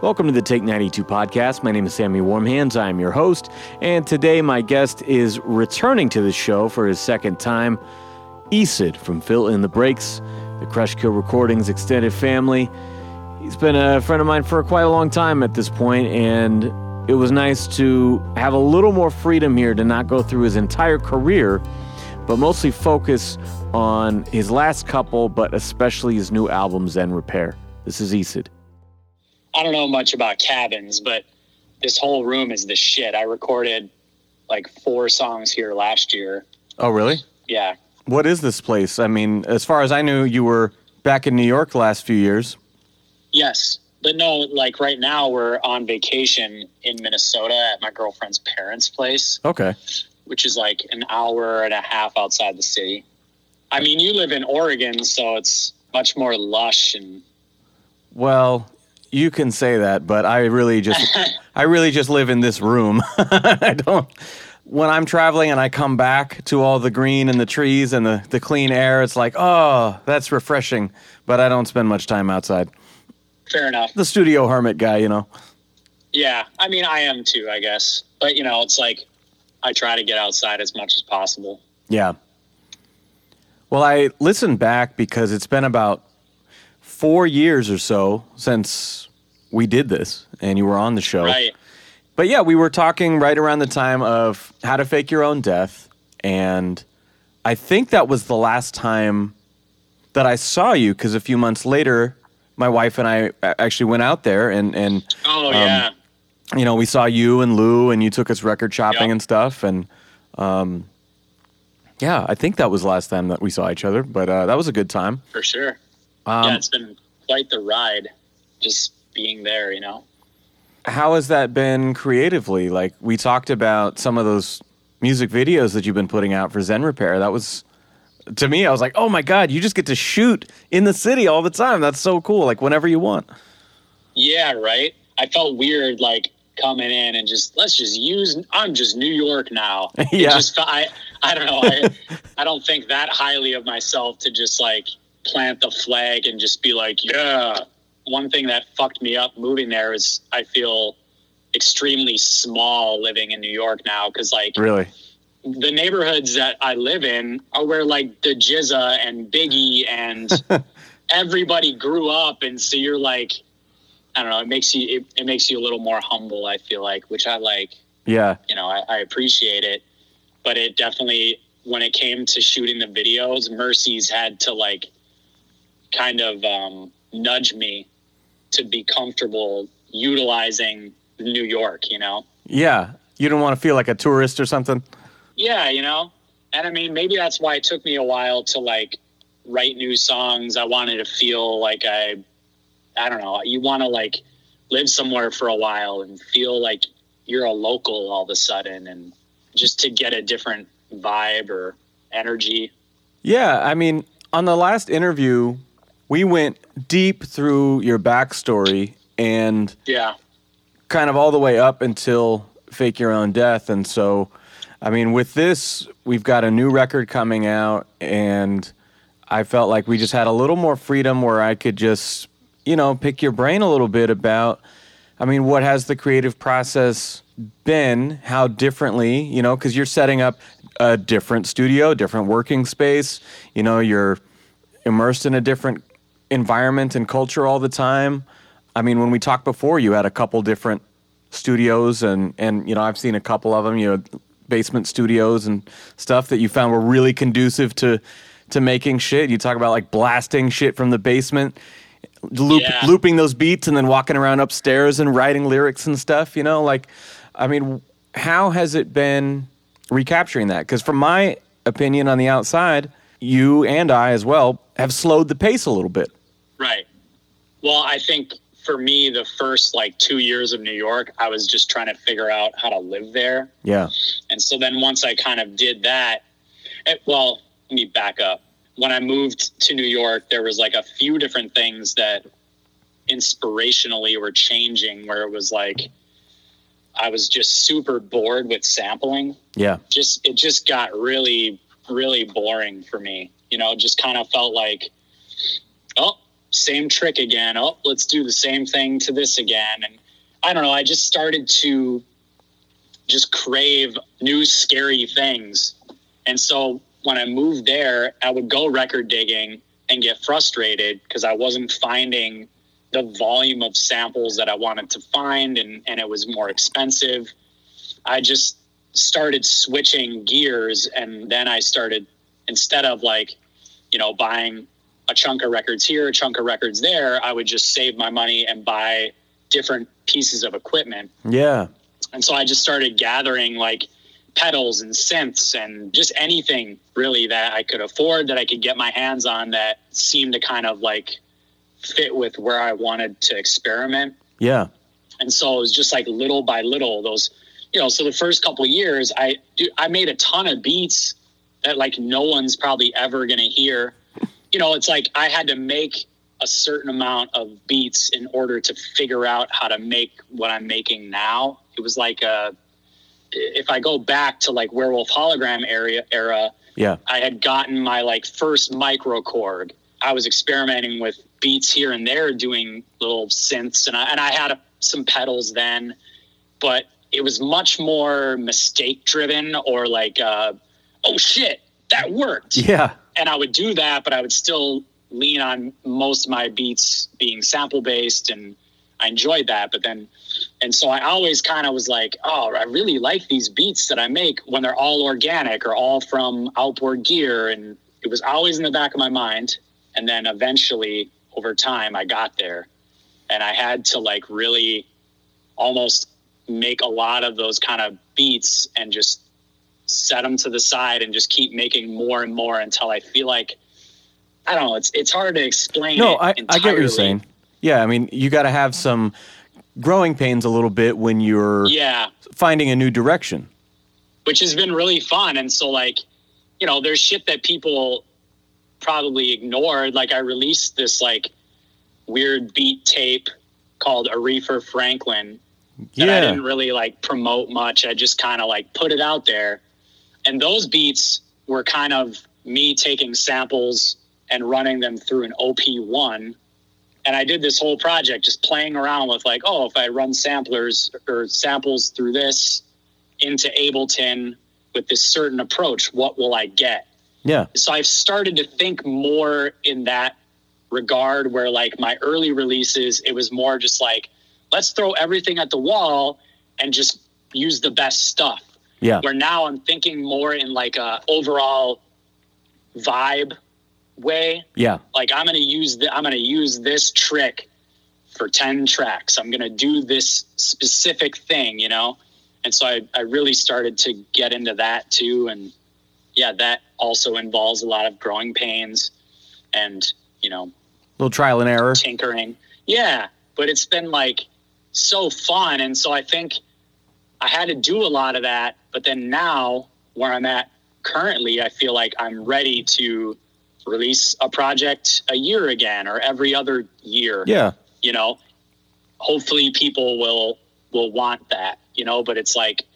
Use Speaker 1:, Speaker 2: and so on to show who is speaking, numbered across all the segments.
Speaker 1: Welcome to the Take 92 podcast. My name is Sammy Warmhands. I am your host, and today my guest is returning to the show for his second time. Esid from Fill in the Breaks, the Crush Kill Recordings extended family. He's been a friend of mine for quite a long time at this point, and it was nice to have a little more freedom here to not go through his entire career, but mostly focus on his last couple, but especially his new album, Zen Repair. This is Esid.
Speaker 2: I don't know much about cabins, but this whole room is the shit. I recorded like four songs here last year.
Speaker 1: Oh, really?
Speaker 2: Yeah.
Speaker 1: What is this place? I mean, as far as I knew, you were back in New York last few years.
Speaker 2: Yes. But no, like right now we're on vacation in Minnesota at my girlfriend's parents' place,
Speaker 1: Okay.
Speaker 2: which is like an hour and a half outside the city. I mean, you live in Oregon, so it's much more lush and
Speaker 1: Well, you can say that, but I really just I really just live in this room. I don't when I'm traveling and I come back to all the green and the trees and the, the clean air, it's like, oh, that's refreshing. But I don't spend much time outside.
Speaker 2: fair enough.
Speaker 1: The studio hermit guy, you know.
Speaker 2: Yeah. I mean, I am too, I guess. But, you know, it's like I try to get outside as much as possible.
Speaker 1: Yeah. Well, I listened back because it's been about four years or so since we did this and you were on the show.
Speaker 2: Right.
Speaker 1: But yeah, we were talking right around the time of how to fake your own death. And I think that was the last time that I saw you because a few months later, my wife and I actually went out there and, and
Speaker 2: Oh, yeah.
Speaker 1: you know, we saw you and Lou and you took us record shopping
Speaker 2: Yep.
Speaker 1: and stuff. And um, yeah, I think that was the last time that we saw each other. But uh, that was a good time.
Speaker 2: For sure.
Speaker 1: Um,
Speaker 2: yeah, it's been quite the ride just being there, you know?
Speaker 1: how has that been creatively? Like we talked about some of those music videos that you've been putting out for Zen Repair. That was to me, I was like, oh my god, you just get to shoot in the city all the time. That's so cool. Like whenever you want.
Speaker 2: Yeah, right. I felt weird like coming in and just let's just use I'm just New York now. It
Speaker 1: Yeah.
Speaker 2: just I I don't know. I I don't think that highly of myself to just like plant the flag and just be like, yeah. One thing that fucked me up moving there is I feel extremely small living in New York now because like
Speaker 1: Really?
Speaker 2: the neighborhoods that I live in are where like the GZA and Biggie and everybody grew up, and so you're like, I don't know, it makes you it, it makes you a little more humble. I feel like, which I like.
Speaker 1: Yeah.
Speaker 2: You know, I, I appreciate it, but it definitely when it came to shooting the videos, Mercy's had to like kind of um, nudge me to be comfortable utilizing New York. You know.
Speaker 1: Yeah. You don't want to feel like a tourist or something.
Speaker 2: Yeah, you know? And I mean, maybe that's why it took me a while to like write new songs. I wanted to feel like I, I don't know, you want to like live somewhere for a while and feel like you're a local all of a sudden and just to get a different vibe or energy.
Speaker 1: Yeah, I mean, on the last interview, we went deep through your backstory and
Speaker 2: Yeah.
Speaker 1: kind of all the way up until fake your own death. And so i mean with this we've got a new record coming out and i felt like we just had a little more freedom where i could just you know pick your brain a little bit about i mean what has the creative process been? How differently you know because you're setting up a different studio different working space. You know you're immersed in a different environment and culture all the time I mean, when we talked before, you had a couple different studios, and and you know, I've seen a couple of them. You know, basement studios and stuff that you found were really conducive to to making shit. You talk about like blasting shit from the basement, loop,
Speaker 2: Yeah.
Speaker 1: looping those beats, and then walking around upstairs and writing lyrics and stuff. You know, like, I mean, how has it been recapturing that? Because from my opinion on the outside, you and I as well have slowed the pace a little bit.
Speaker 2: Right. Well, I think for me, the first like two years of New York, I was just trying to figure out how to live there.
Speaker 1: Yeah.
Speaker 2: And so then once I kind of did that, it, well, let me back up. When I moved to New York, there was like a few different things that inspirationally were changing where it was like I was just super bored with sampling.
Speaker 1: Yeah.
Speaker 2: Just it just got really really boring for me. You know, just kind of felt like same trick again. Oh, let's do the same thing to this again. And I don't know. I just started to just crave new scary things. And so when I moved there, I would go record digging and get frustrated because I wasn't finding the volume of samples that I wanted to find and, and it was more expensive. I just started switching gears and then I started instead of like, you know, buying a chunk of records here, a chunk of records there, I would just save my money and buy different pieces of equipment.
Speaker 1: Yeah.
Speaker 2: And so I just started gathering like pedals and synths and just anything really that I could afford that I could get my hands on that seemed to kind of like fit with where I wanted to experiment.
Speaker 1: Yeah.
Speaker 2: And so it was just like little by little those, you know, so the first couple of years I I made a ton of beats that like no one's probably ever going to hear. You know, it's like I had to make a certain amount of beats in order to figure out how to make what I'm making now. It was like a if I go back to like Werewolf Hologram area era,
Speaker 1: Yeah.
Speaker 2: I had gotten my like first microKORG. I was experimenting with beats here and there, doing little synths, and I and I had a, some pedals then, but it was much more mistake driven or like, uh, oh shit, that worked
Speaker 1: Yeah.
Speaker 2: And I would do that, but I would still lean on most of my beats being sample based, and I enjoyed that. But then, and so I always kind of was like, oh, I really like these beats that I make when they're all organic or all from outboard gear, and it was always in the back of my mind. And then eventually, over time, I got there, and I had to like really almost make a lot of those kind of beats and just set them to the side and just keep making more and more until I feel like I don't know. It's it's hard to explain.
Speaker 1: No, I, I get what you're saying. Yeah, I mean, you got to have some growing pains a little bit when you're
Speaker 2: Yeah,
Speaker 1: finding a new direction.
Speaker 2: which has been really fun. And so like, you know, there's shit that people probably ignored. Like I released this like weird beat tape called Aretha Franklin that I didn't really like promote much. I just kind of like put it out there. And those beats were kind of me taking samples and running them through an OP1. And I did this whole project just playing around with like, oh, if I run samplers or samples through this into Ableton with this certain approach, what will I get?
Speaker 1: Yeah.
Speaker 2: so I've started to think more in that regard where like my early releases, it was more just like, let's throw everything at the wall and just use the best stuff.
Speaker 1: Yeah.
Speaker 2: Where now I'm thinking more in like a overall vibe way.
Speaker 1: Yeah.
Speaker 2: Like I'm gonna use the I'm gonna use this trick for 10 tracks. I'm gonna do this specific thing, you know? And so I, I really started to get into that too. And yeah, that also involves a lot of growing pains and, you know,
Speaker 1: little trial and error.
Speaker 2: tinkering. Yeah, but it's been like so fun. And so I think I had to do a lot of that. But then now, where I'm at currently, I feel like I'm ready to release a project a year again or every other year.
Speaker 1: Yeah.
Speaker 2: You know, hopefully people will will want that. You know, but it's like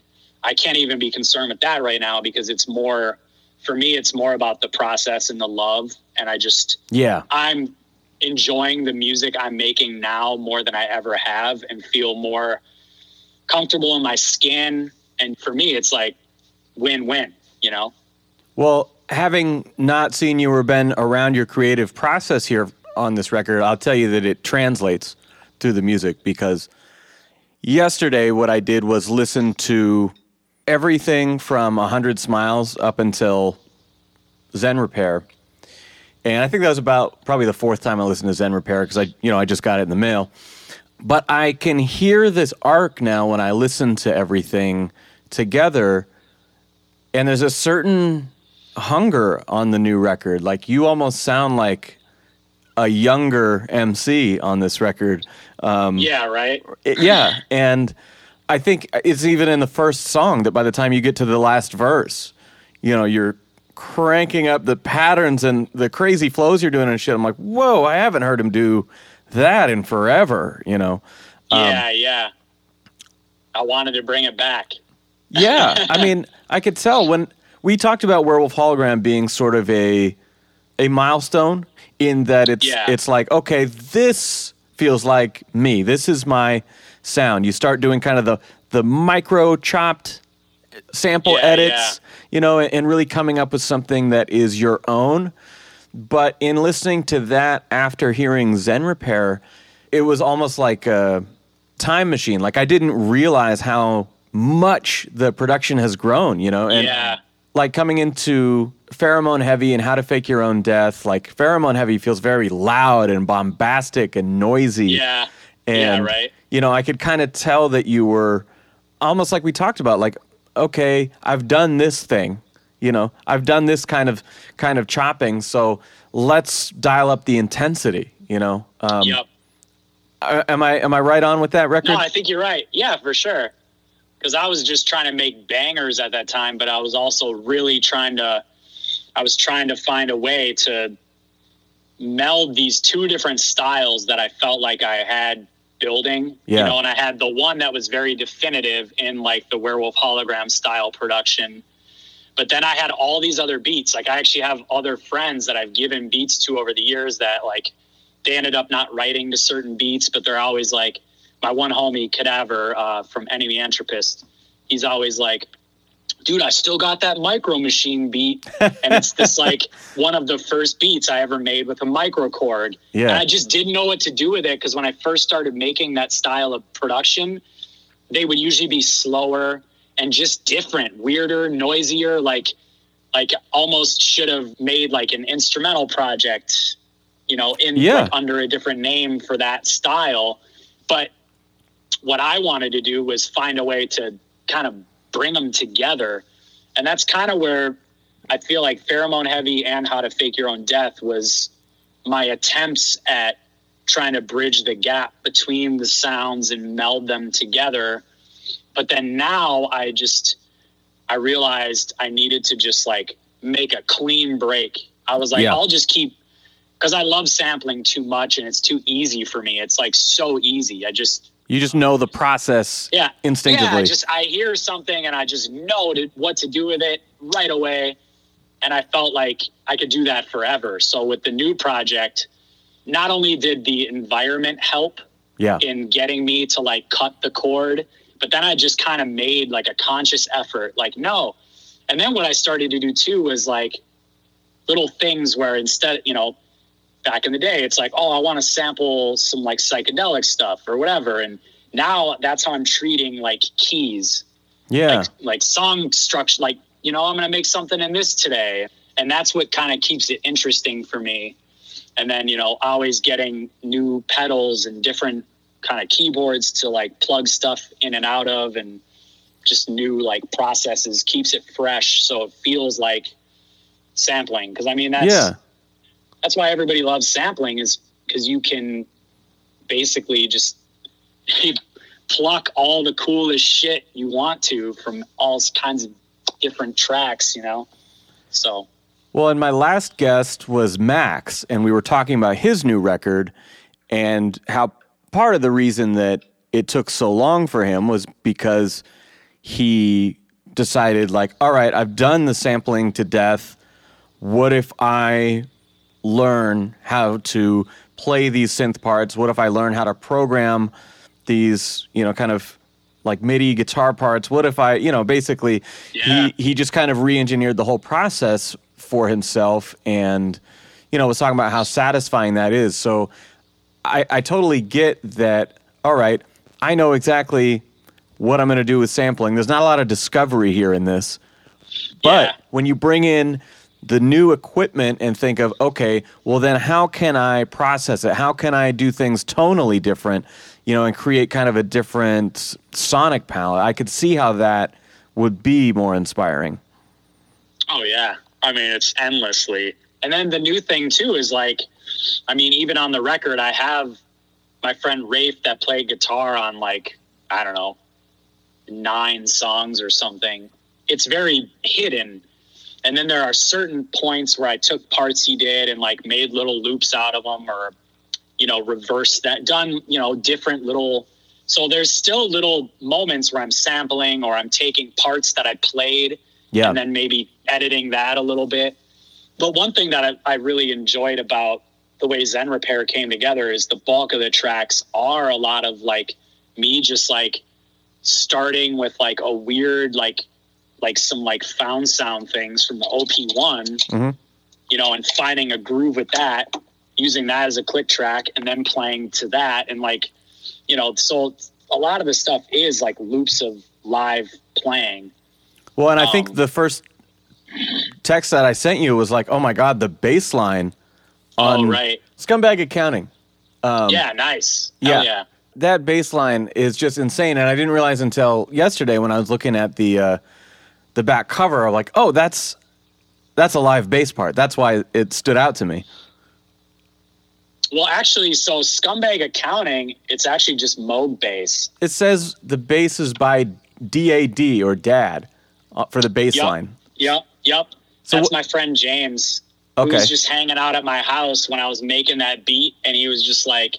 Speaker 2: I can't even be concerned with that right now because it's more for me. It's more about the process and the love, and I just
Speaker 1: Yeah.
Speaker 2: I'm enjoying the music I'm making now more than I ever have and feel more comfortable in my skin. And for me, it's like win win, you know?
Speaker 1: Well, having not seen you or been around your creative process here on this record, I'll tell you that it translates through the music because yesterday what I did was listen to everything from 100 Smiles up until Zen Repair. And I think that was about probably the fourth time I listened to Zen Repair because I, you know, I just got it in the mail. But I can hear this arc now when I listen to everything together and there's a certain hunger on the new record. Like you almost sound like a younger MC on this record. Um,
Speaker 2: Yeah, right.
Speaker 1: it- yeah, and I think it's even in the first song that by the time you get to the last verse, you know, you're cranking up the patterns and the crazy flows you're doing and shit. I'm like, whoa, I haven't heard him do that in forever. You know.
Speaker 2: yeah, yeah. I wanted to bring it back.
Speaker 1: Yeah, I mean, I could tell when we talked about Werewolf Hologram being sort of a a milestone in that it's
Speaker 2: Yeah.
Speaker 1: it's like okay, this feels like me. This is my sound. You start doing kind of the the micro chopped sample
Speaker 2: Yeah,
Speaker 1: edits, you know, and really coming up with something that is your own. But in listening to that after hearing Zen Repair, it was almost like a time machine. Like I didn't realize how much the production has grown, you know, and
Speaker 2: Yeah.
Speaker 1: like coming into pheromone heavy and how to fake your own death. Like pheromone heavy feels very loud and bombastic and noisy.
Speaker 2: Yeah.
Speaker 1: And,
Speaker 2: yeah, right.
Speaker 1: You know, I could kind of tell that you were almost like we talked about, like, okay, I've done this thing. You know, I've done this kind of kind of chopping, so let's dial up the intensity. You know, um,
Speaker 2: yep.
Speaker 1: am I am I right on with that record?
Speaker 2: No, I think you're right. Yeah, for sure. Because I was just trying to make bangers at that time, but I was also really trying to, I was trying to find a way to meld these two different styles that I felt like I had building.
Speaker 1: Yeah.
Speaker 2: You know, and I had the one that was very definitive in like the werewolf hologram style production. But then I had all these other beats. Like I actually have other friends that I've given beats to over the years that like they ended up not writing to certain beats, but they're always like my one homie Cadaver uh, from Enemy Entropist. He's always like, dude, I still got that micro machine beat. and it's this like one of the first beats I ever made with a microKORG.
Speaker 1: Yeah.
Speaker 2: And I just didn't know what to do with it because when I first started making that style of production, they would usually be slower and just different, weirder, noisier, like like almost should have made like an instrumental project, you know, in
Speaker 1: Yeah.
Speaker 2: like, under a different name for that style. But what I wanted to do was find a way to kind of bring them together. And that's kind of where I feel like Pheromone Heavy and How to Fake Your Own Death was my attempts at trying to bridge the gap between the sounds and meld them together. But then now I just, I realized I needed to just like make a clean break. I was like,
Speaker 1: Yeah.
Speaker 2: I'll just keep, because I love sampling too much and it's too easy for me. It's like so easy. I just,
Speaker 1: you just know the process
Speaker 2: yeah.
Speaker 1: instinctively.
Speaker 2: Yeah, I just I hear something and I just know to, what to do with it right away. And I felt like I could do that forever. So with the new project, not only did the environment help
Speaker 1: yeah.
Speaker 2: in getting me to like cut the cord, but then I just kind of made like a conscious effort, like, no. And then what I started to do too was like little things where instead, you know, back in the day, it's like, oh, I want to sample some like psychedelic stuff or whatever. And now that's how I'm treating like keys,
Speaker 1: yeah.
Speaker 2: like, like song structure, like, you know, I'm going to make something in this today. And that's what kind of keeps it interesting for me. And then, you know, always getting new pedals and different kind of keyboards to like plug stuff in and out of and just new like processes keeps it fresh. So it feels like sampling. Cause I mean, that's,
Speaker 1: yeah.
Speaker 2: That's why everybody loves sampling is because you can basically just pluck all the coolest shit you want to from all kinds of different tracks, you know? So,
Speaker 1: Well, and my last guest was Max, and we were talking about his new record and how part of the reason that it took so long for him was because he decided, like, all right, I've done the sampling to death. What if I learn how to play these synth parts? What if I learn how to program these, you know, kind of like MIDI guitar parts? What if I, you know, basically
Speaker 2: Yeah.
Speaker 1: he he just kind of re-engineered the whole process for himself and you know was talking about how satisfying that is. So I, I totally get that. All right, I know exactly what I'm going to do with sampling. There's not a lot of discovery here in this. But
Speaker 2: Yeah.
Speaker 1: when you bring in the new equipment and think of, okay, well, then how can I process it? How can I do things tonally different, you know, and create kind of a different sonic palette? I could see how that would be more inspiring.
Speaker 2: oh, yeah. I mean, it's endlessly. And then the new thing, too, is like, I mean, even on the record, I have my friend Rafe that played guitar on like, I don't know, nine songs or something. It's very hidden. And then there are certain points where I took parts he did and like made little loops out of them or, you know, reversed that, done, you know, different little. So there's still little moments where I'm sampling or I'm taking parts that I played
Speaker 1: Yeah.
Speaker 2: and then maybe editing that a little bit. but one thing that I, I really enjoyed about the way Zen Repair came together is the bulk of the tracks are a lot of like me just like starting with like a weird like like some like found sound things from the OP1,
Speaker 1: Mhm.
Speaker 2: you know, and finding a groove with that, using that as a click track, and then playing to that, and like, you know, so a lot of the stuff is like loops of live playing.
Speaker 1: Well, and I think
Speaker 2: Um,
Speaker 1: the first text that I sent you was like, "Oh my god, the bass line on
Speaker 2: oh, right.
Speaker 1: Scumbag Accounting." Um,
Speaker 2: yeah, nice.
Speaker 1: yeah.
Speaker 2: Hell yeah.
Speaker 1: that bass line is just insane, and I didn't realize until yesterday when I was looking at the uh, the back cover. I'm like, "Oh, that's that's a live bass part." That's why it stood out to me.
Speaker 2: Well, actually, so Scumbag Accounting, it's actually just Moog bass.
Speaker 1: It says the bass is by DAD or Dad uh, for the bass
Speaker 2: Yep.
Speaker 1: line.
Speaker 2: Yep, yep.
Speaker 1: So
Speaker 2: That's
Speaker 1: wh-
Speaker 2: my friend James. Who
Speaker 1: Okay.
Speaker 2: was just hanging out at my house when I was making that beat, and he was just like,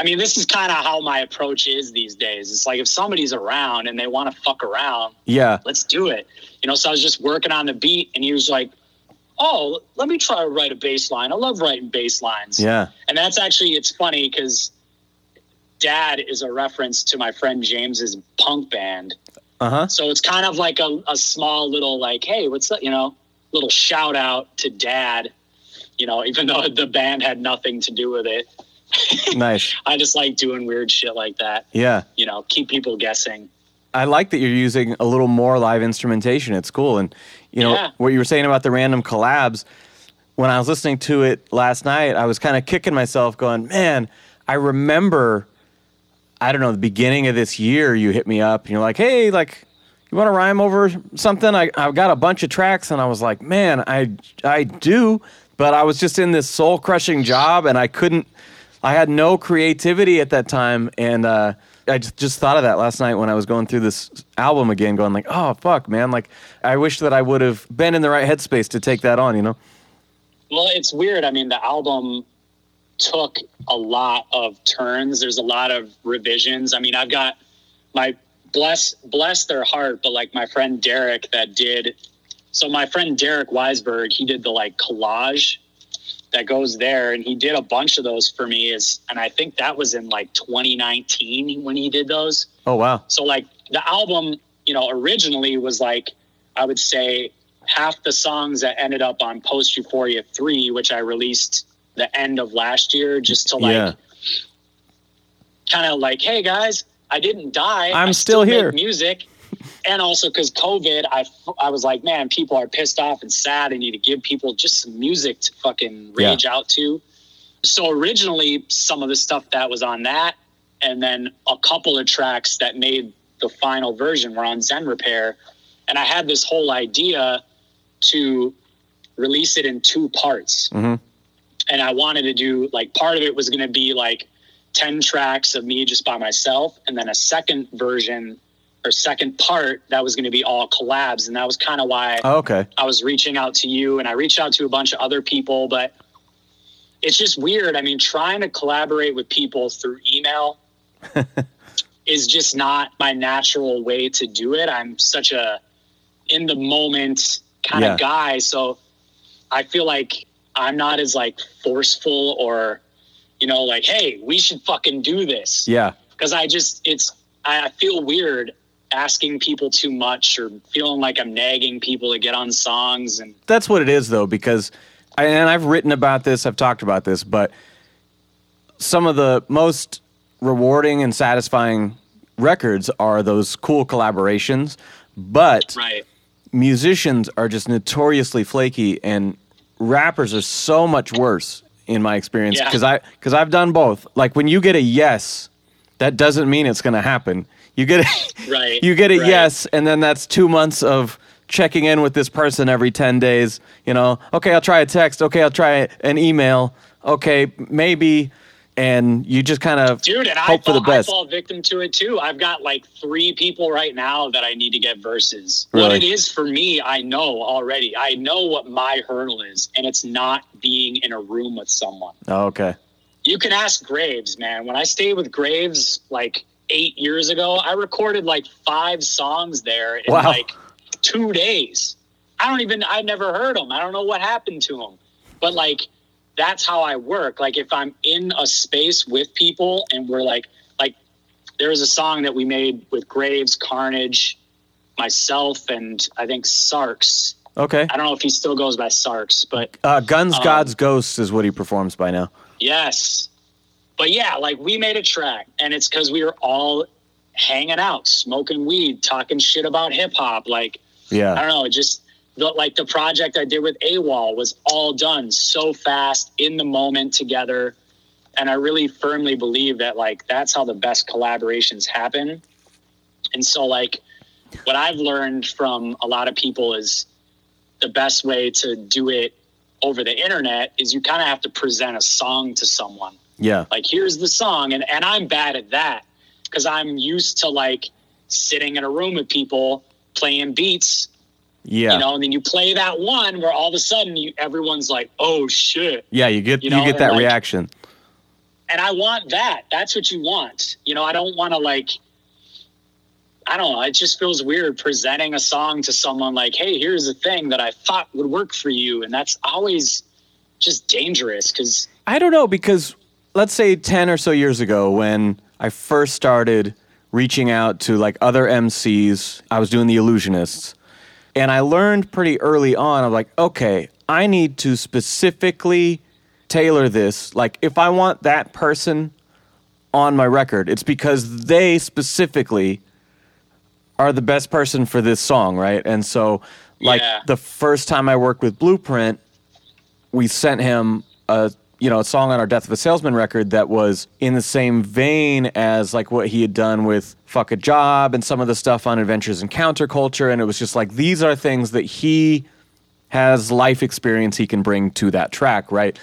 Speaker 2: I mean, this is kind of how my approach is these days. It's like if somebody's around and they want to fuck around,
Speaker 1: Yeah,
Speaker 2: let's do it. You know, so I was just working on the beat, and he was like, "Oh, let me try to write a bass line. I love writing bass lines."
Speaker 1: yeah,
Speaker 2: And that's actually it's funny because Dad is a reference to my friend James's punk band.
Speaker 1: uh huh.
Speaker 2: So it's kind of like a, a small little like, hey, what's that? You know, little shout out to Dad. You know, even though the band had nothing to do with it,
Speaker 1: Nice.
Speaker 2: I just like doing weird shit like that.
Speaker 1: Yeah.
Speaker 2: You know, keep people guessing.
Speaker 1: I like that you're using a little more live instrumentation. It's cool. And you know
Speaker 2: Yeah.
Speaker 1: what you were saying about the random collabs. When I was listening to it last night, I was kind of kicking myself, going, "Man, I remember." I don't know the beginning of this year. You hit me up, and you're like, "Hey, like, you want to rhyme over something?" I I've got a bunch of tracks, and I was like, "Man, I I do," but I was just in this soul crushing job, and I couldn't. I had no creativity at that time, and uh, I just, just thought of that last night when I was going through this album again, going like, "Oh fuck, man! Like, I wish that I would have been in the right headspace to take that on." You know?
Speaker 2: Well, it's weird. I mean, the album took a lot of turns. There's a lot of revisions. I mean, I've got my bless bless their heart, but like my friend Derek that did. So my friend Derek Weisberg, he did the like collage that goes there, and he did a bunch of those for me. Is and I think that was in like 2019 when he did those.
Speaker 1: Oh wow!
Speaker 2: So like the album, you know, originally was like I would say half the songs that ended up on Post Euphoria 3, which I released the end of last year just to like
Speaker 1: Yeah.
Speaker 2: kind of like, hey guys, I didn't die.
Speaker 1: I'm still
Speaker 2: make
Speaker 1: here."
Speaker 2: music. And also because COVID, I, I was like, man, people are pissed off and sad. I need to give people just some music to fucking
Speaker 1: Yeah.
Speaker 2: rage out to. So originally, some of the stuff that was on that, and then a couple of tracks that made the final version were on Zen Repair. And I had this whole idea to release it in two parts.
Speaker 1: Mhm.
Speaker 2: And I wanted to do like part of it was going to be like 10 tracks of me just by myself, and then a second version or second part that was going to be all collabs. And that was kind of why
Speaker 1: Oh, okay.
Speaker 2: I was reaching out to you and I reached out to a bunch of other people, but it's just weird. I mean, trying to collaborate with people through email is just not my natural way to do it. I'm such a in the moment kind
Speaker 1: Yeah.
Speaker 2: of guy, so I feel like I'm not as like forceful or you know like, "Hey, we should fucking do this."
Speaker 1: Yeah.
Speaker 2: because I just it's I feel weird asking people too much or feeling like I'm nagging people to get on songs and
Speaker 1: that's what it is though because I, and i've written about this i've talked about this but some of the most rewarding and satisfying records are those cool collaborations but
Speaker 2: right.
Speaker 1: musicians are just notoriously flaky and rappers are so much worse in my experience
Speaker 2: Yeah.
Speaker 1: because i because i've done both. Like when you get a yes that doesn't mean it's going to happen you get a,
Speaker 2: Right,
Speaker 1: you get a
Speaker 2: right.
Speaker 1: yes and then that's two months of checking in with this person every 10 days you know? Okay i'll try a text. Okay i'll try an email. Okay maybe. And you just kind of
Speaker 2: dude and I
Speaker 1: hope for the best
Speaker 2: I fall victim to it too. I've got like three people right now that I need to get verses.
Speaker 1: Really?
Speaker 2: what it is for me I know already. I know what my hurdle is and it's not being in a room with someone.
Speaker 1: Oh, okay.
Speaker 2: You can ask Graves, man. When I stayed with Graves like eight years ago, I recorded like five songs there in
Speaker 1: Wow.
Speaker 2: like two days. I don't even I never heard them. I don't know what happened to them. But like that's how I work. Like if I'm in a space with people and we're like like there was a song that we made with Graves, Carnage, myself, and I think Sarks.
Speaker 1: Okay.
Speaker 2: I don't know if he still goes by Sarks, but
Speaker 1: Uh, Guns,
Speaker 2: Um,
Speaker 1: Gods, Ghosts is what he performs by now.
Speaker 2: yes. But yeah, like we made a track and it's because we were all hanging out, smoking weed, talking shit about hip hop. Like
Speaker 1: yeah, I
Speaker 2: don't know, just the, like the project I did with AWOL was all done so fast in the moment together. And I really firmly believe that like that's how the best collaborations happen. And so like what I've learned from a lot of people is the best way to do it over the internet is you kind of have to present a song to someone
Speaker 1: Yeah.
Speaker 2: like here's the song and and i'm bad at that because i'm used to like sitting in a room with people playing beats
Speaker 1: Yeah.
Speaker 2: you know and then you play that one where all of a sudden you, everyone's like oh shit
Speaker 1: yeah, you get
Speaker 2: you
Speaker 1: you, get that
Speaker 2: like-
Speaker 1: reaction.
Speaker 2: and i want that that's what you want you know i don't want to like i don't know it just feels weird presenting a song to someone like hey here's a thing that i thought would work for you and that's always just dangerous because
Speaker 1: I don't know because let's say 10 or so years ago when I first started reaching out to like other MCs, I was doing the illusionists. And I learned pretty early on I'm like, okay, I need to specifically tailor this. Like if I want that person on my record, it's because they specifically are the best person for this song, right? And so like
Speaker 2: Yeah.
Speaker 1: the first time I worked with Blueprint, we sent him a you know a song on our Death of a Salesman record that was in the same vein as like what he had done with Fuck a Job and some of the stuff on Adventures in Counterculture, and it was just like these are things that he has life experience he can bring to that track, right?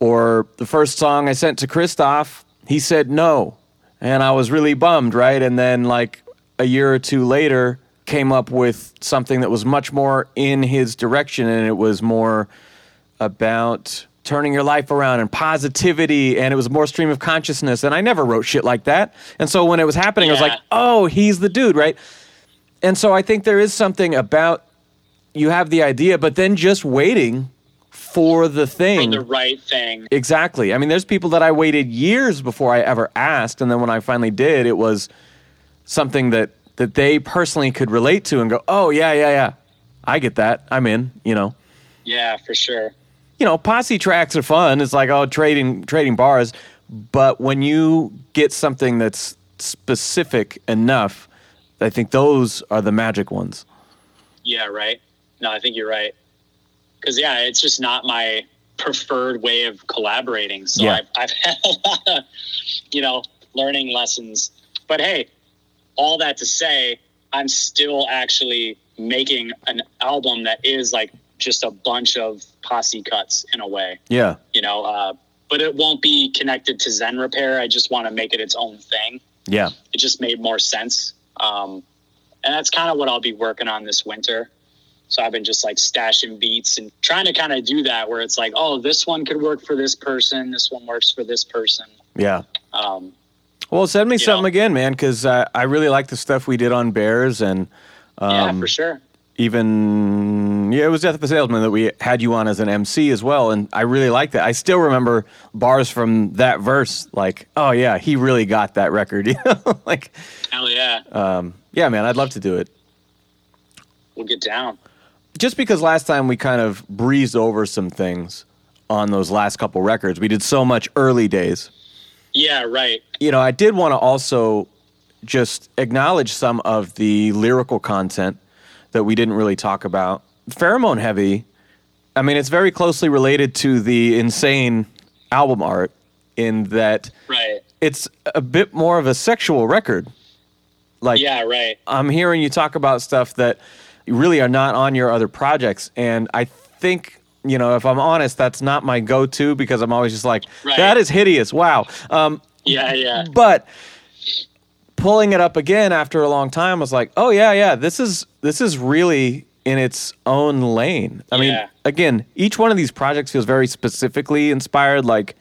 Speaker 1: Or the first song I sent to Christoph, he said no, and I was really bummed, right? And then like a year or two later, came up with something that was much more in his direction, and it was more about turning your life around and positivity and it was more stream of consciousness and I never wrote shit like that. And so when it was happening I was like, "Oh, he's the dude, right?" And so I think there is something about you have the idea but then just waiting for the
Speaker 2: for
Speaker 1: thing.
Speaker 2: the right thing
Speaker 1: Exactly. I mean, there's people that I waited years before I ever asked, and then when I finally did, it was something that that they personally could relate to and go, "Oh yeah, yeah, yeah, I get that. I'm in." You know,
Speaker 2: yeah for sure
Speaker 1: you know, posse tracks are fun. It's like oh, trading trading bars, but when you get something that's specific enough, I think those are the magic ones.
Speaker 2: Yeah, right. No, I think you're right. Because yeah, it's just not my preferred way of collaborating. So
Speaker 1: Yeah.
Speaker 2: I've, I've had a lot of, you know, learning lessons. But hey, all that to say, I'm still actually making an album that is like just a bunch of posse cuts in a way,
Speaker 1: Yeah,
Speaker 2: you know. Uh, but it won't be connected to Zen Repair. I just want to make it its own thing
Speaker 1: yeah,
Speaker 2: it just made more sense. Um, and that's kind of what I'll be working on this winter. So I've been just like stashing beats and trying to kind of do that where it's like, oh, this one could work for this person, this one works for this person.
Speaker 1: yeah.
Speaker 2: Um,
Speaker 1: Well, send me something
Speaker 2: know.
Speaker 1: again, man, because uh, I really like the stuff we did on Bears and.
Speaker 2: yeah,
Speaker 1: Um,
Speaker 2: for sure.
Speaker 1: Even yeah, it was Death of a Salesman that we had you on as an MC as well, and I really liked that. I still remember bars from that verse, like, oh yeah, he really got that record. You know, like,
Speaker 2: Hell yeah,
Speaker 1: um, yeah, man, I'd love to do it.
Speaker 2: we'll get down.
Speaker 1: Just because last time we kind of breezed over some things on those last couple records, we did so much early days.
Speaker 2: Yeah, right.
Speaker 1: you know, I did want to also just acknowledge some of the lyrical content that we didn't really talk about. Pheromone Heavy, I mean, it's very closely related to the insane album art in that
Speaker 2: Right.
Speaker 1: it's a bit more of a sexual record. Like,
Speaker 2: Yeah, right.
Speaker 1: I'm hearing you talk about stuff that really are not on your other projects. And I think, you know, if I'm honest, that's not my go to because I'm always just like,
Speaker 2: Right.
Speaker 1: that is hideous. Wow. Um,
Speaker 2: Yeah, yeah.
Speaker 1: but pulling it up again after a long time was like, oh yeah, yeah, this is this is really in its own lane. I mean,
Speaker 2: Yeah.
Speaker 1: again, each one of these projects feels very specifically inspired, like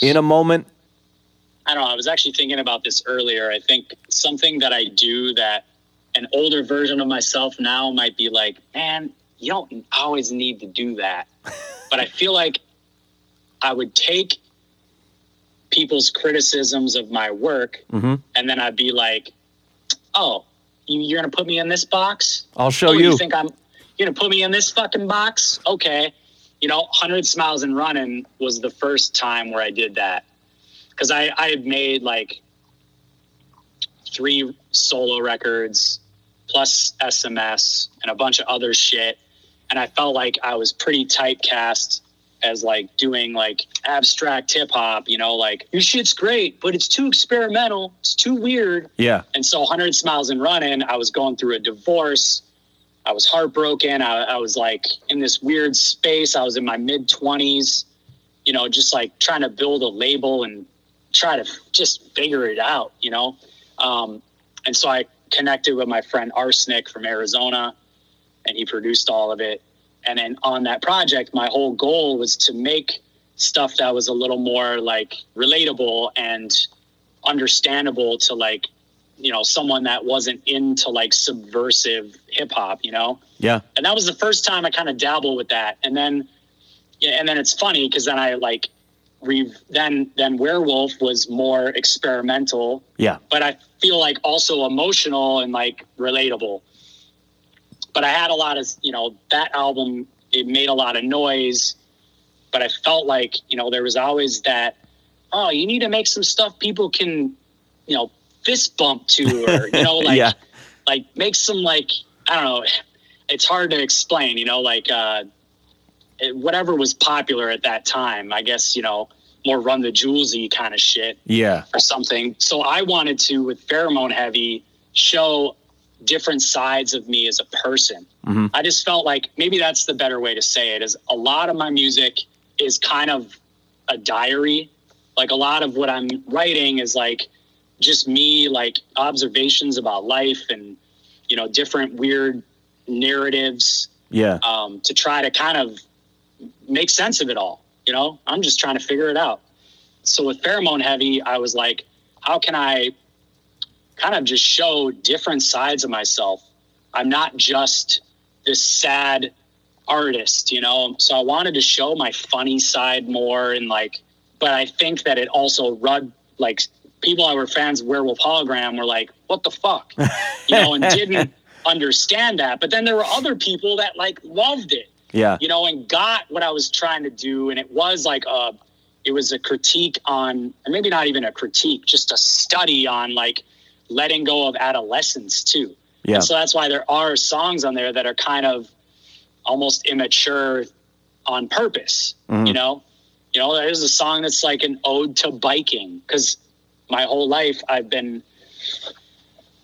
Speaker 1: in a moment.
Speaker 2: I don't know. I was actually thinking about this earlier. I think something that I do that an older version of myself now might be like, man, you don't always need to do that. but I feel like I would take people's criticisms of my work
Speaker 1: hmm
Speaker 2: and then I'd be like, "Oh, you, you're gonna put me in this box?
Speaker 1: I'll show
Speaker 2: oh,
Speaker 1: you.
Speaker 2: think I'm you're gonna put me in this fucking box? Okay." You know, hundred smiles and running was the first time where I did that because I I had made like three solo records plus SMS and a bunch of other shit, and I felt like I was pretty typecast as like doing like abstract hip hop. You know, like your shit's great, but it's too experimental. It's too weird.
Speaker 1: yeah.
Speaker 2: And so 100 Smiles and Running, I was going through a divorce. I was heartbroken. I, I was like in this weird space. I was in my mid 20s, you know, just like trying to build a label and try to just figure it out, you know? Um, and so I connected with my friend Arsenic from Arizona, and he produced all of it. And then on that project, my whole goal was to make stuff that was a little more like relatable and understandable to like you know someone that wasn't into like subversive hip hop you know
Speaker 1: Yeah.
Speaker 2: and that was the first time i kind of dabbled with that and then yeah and then it's funny because then i like re then then werewolf was more experimental
Speaker 1: Yeah.
Speaker 2: but i feel like also emotional and like relatable but i had a lot of you know that album it made a lot of noise but i felt like you know there was always that oh you need to make some stuff people can you know fist bump to or you know like
Speaker 1: Yeah.
Speaker 2: like make some like i don't know it's hard to explain you know like uh it- whatever was popular at that time i guess you know more run the jewelsy kind of shit
Speaker 1: Yeah.
Speaker 2: or something. So I wanted to, with Pheromone Heavy, show different sides of me as a person.
Speaker 1: Mhm.
Speaker 2: I just felt like maybe that's the better way to say it is a lot of my music is kind of a diary. Like a lot of what I'm writing is like just me, like observations about life and, you know, different weird narratives
Speaker 1: Yeah.
Speaker 2: um, to try to kind of make sense of it all. You know, I'm just trying to figure it out. So with Pheromone Heavy, I was like, how can I kind of just show different sides of myself? I'm not just this sad artist, you know? So I wanted to show my funny side more and like, but I think that it also rud like people that were fans of Werewolf Hologram were like, what the fuck? You know, and didn't understand that. But then there were other people that like loved it
Speaker 1: Yeah.
Speaker 2: you know, and got what I was trying to do. And it was like a, it was a critique on, and maybe not even a critique, just a study on like letting go of adolescence too.
Speaker 1: Yeah.
Speaker 2: And so that's why there are songs on there that are kind of almost immature on purpose.
Speaker 1: Mhm.
Speaker 2: You know, you know, there's a song that's like an ode to biking because my whole life I've been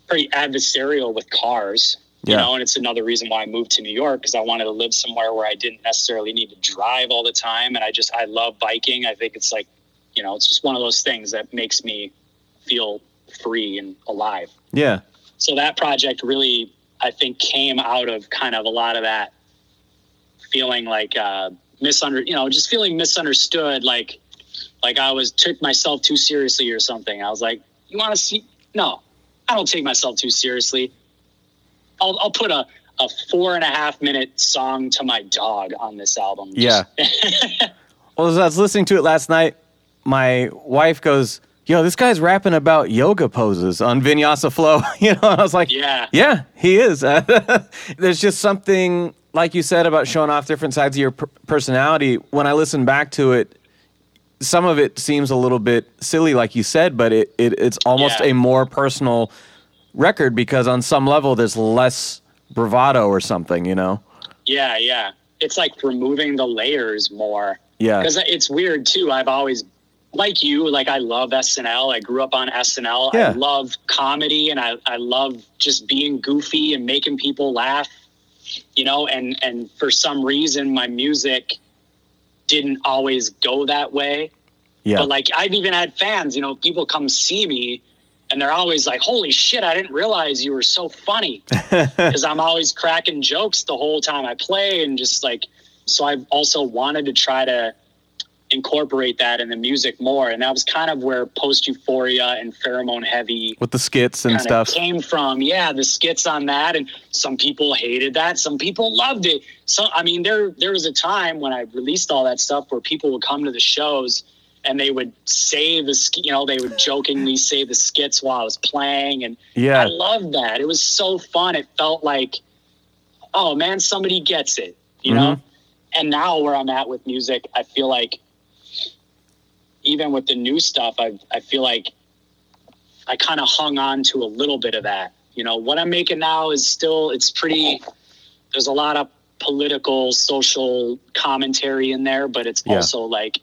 Speaker 2: pretty adversarial with cars you know and it's another reason why i moved to new york because i wanted to live somewhere where i didn't necessarily need to drive all the time and i just i love biking i think it's like you know it's just one of those things that makes me feel free and alive.
Speaker 1: Yeah.
Speaker 2: so that project really i think came out of kind of a lot of that feeling like uh misunder you know just feeling misunderstood like like i was took myself too seriously or something. I was like you want to see? No i don't take myself too seriously. I'll, I'll put a a four and a half minute song to my dog on this album.
Speaker 1: Yeah. Well, as I was listening to it last night, my wife goes, "Yo, this guy's rapping about yoga poses on Vinyasa Flow." you know, and I was like,
Speaker 2: yeah
Speaker 1: "Yeah, he is." There's just something like you said about showing off different sides of your per- personality. When I listen back to it, some of it seems a little bit silly, like you said, but it, it it's almost
Speaker 2: Yeah.
Speaker 1: a more personal record because on some level there's less bravado or something. You know?
Speaker 2: yeah yeah it's like removing the layers more
Speaker 1: Yeah.
Speaker 2: because it's weird too. I've always like you, like I love SNL. I grew up on SNL.
Speaker 1: Yeah.
Speaker 2: I love comedy and I, I love just being goofy and making people laugh. You know, and and for some reason my music didn't always go that way.
Speaker 1: Yeah.
Speaker 2: But like I've even had fans, you know, people come see me and they're always like, "Holy shit, I didn't realize you were so funny." Cuz I'm always cracking jokes the whole time I play and just like so I've also wanted to try to incorporate that in the music more. And that was kind of where post euphoria and pheromone heavy
Speaker 1: with the skits and stuff.
Speaker 2: came from. Yeah, the skits on that, and some people hated that, some people loved it. So I mean, there there was a time when I released all that stuff where people would come to the shows and they would say the sk- you know they would jokingly say the skits while I was playing, and
Speaker 1: yeah I
Speaker 2: loved that. It was so fun. It felt like, oh man, somebody gets it, you mm-hmm. know. And now where I'm at with music, I feel like even with the new stuff, I I feel like I kind of hung on to a little bit of that. You know, what I'm making now is still it's pretty. There's a lot of political, social commentary in there, but it's
Speaker 1: Yeah.
Speaker 2: also like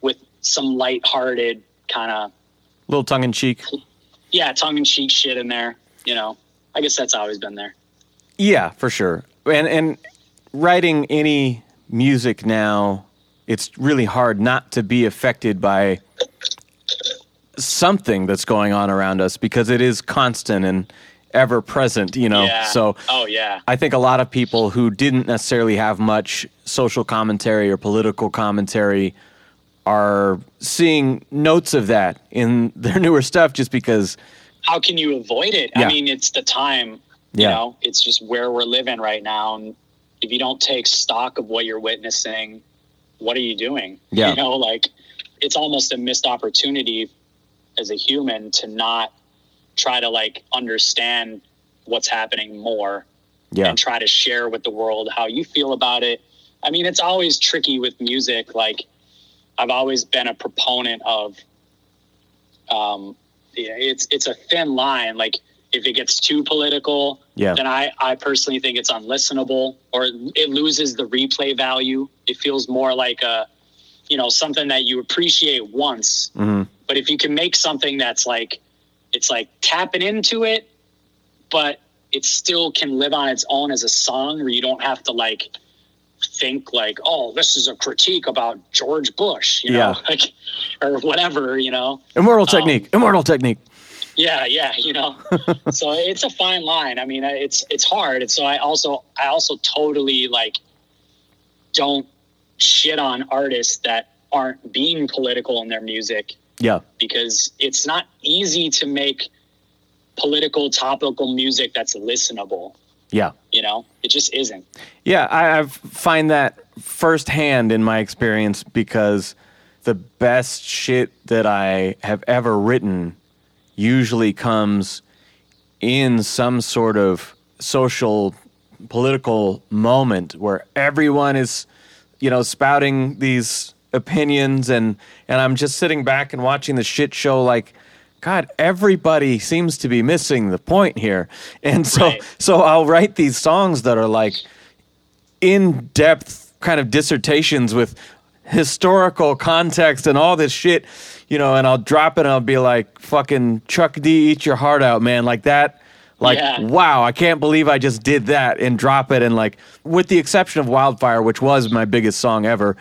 Speaker 2: with some lighthearted kind of
Speaker 1: little tongue in cheek.
Speaker 2: yeah, tongue in cheek shit in there. You know, I guess that's always been there.
Speaker 1: Yeah, for sure. And and writing any music now, it's really hard not to be affected by something that's going on around us because it is constant and ever present, you know.
Speaker 2: yeah.
Speaker 1: So
Speaker 2: oh yeah,
Speaker 1: I think a lot of people who didn't necessarily have much social commentary or political commentary are seeing notes of that in their newer stuff just because
Speaker 2: how can you avoid it?
Speaker 1: Yeah.
Speaker 2: I mean, it's the time.
Speaker 1: Yeah.
Speaker 2: You know, it's just where we're living right now, and if you don't take stock of what you're witnessing, what are you doing?
Speaker 1: Yeah.
Speaker 2: You know, like it's almost a missed opportunity as a human to not try to like understand what's happening more
Speaker 1: yeah.
Speaker 2: and try to share with the world how you feel about it. I mean, it's always tricky with music. Like, I've always been a proponent of, um, yeah, it's it's a thin line. Like, if it gets too political,
Speaker 1: Yeah.
Speaker 2: then I I personally think it's unlistenable or it loses the replay value. It feels more like a, you know, something that you appreciate once,
Speaker 1: Mhm.
Speaker 2: but if you can make something that's like, it's like tapping into it, but it still can live on its own as a song where you don't have to like think like, oh, this is a critique about George Bush, you know,
Speaker 1: Yeah.
Speaker 2: like, or whatever, you know.
Speaker 1: Immortal
Speaker 2: Um,
Speaker 1: technique. Immortal technique.
Speaker 2: Yeah, yeah, you know. so it's a fine line. I mean, it's it's hard. And so I also I also totally like don't shit on artists that aren't being political in their music
Speaker 1: Yeah.
Speaker 2: because it's not easy to make political topical music that's listenable
Speaker 1: Yeah.
Speaker 2: you know it just isn't
Speaker 1: Yeah, I, I find that firsthand in my experience because the best shit that I have ever written usually comes in some sort of social political moment where everyone is you know spouting these opinions and and I'm just sitting back and watching the shit show like god everybody seems to be missing the point here and so
Speaker 2: Right.
Speaker 1: so I'll write these songs that are like in depth kind of dissertations with historical context and all this shit, you know, and I'll drop it and I'll be like, fucking Chuck D, eat your heart out, man. Like that. Like,
Speaker 2: Yeah.
Speaker 1: wow, I can't believe I just did that and drop it. And like, with the exception of Wildfire, which was my biggest song ever,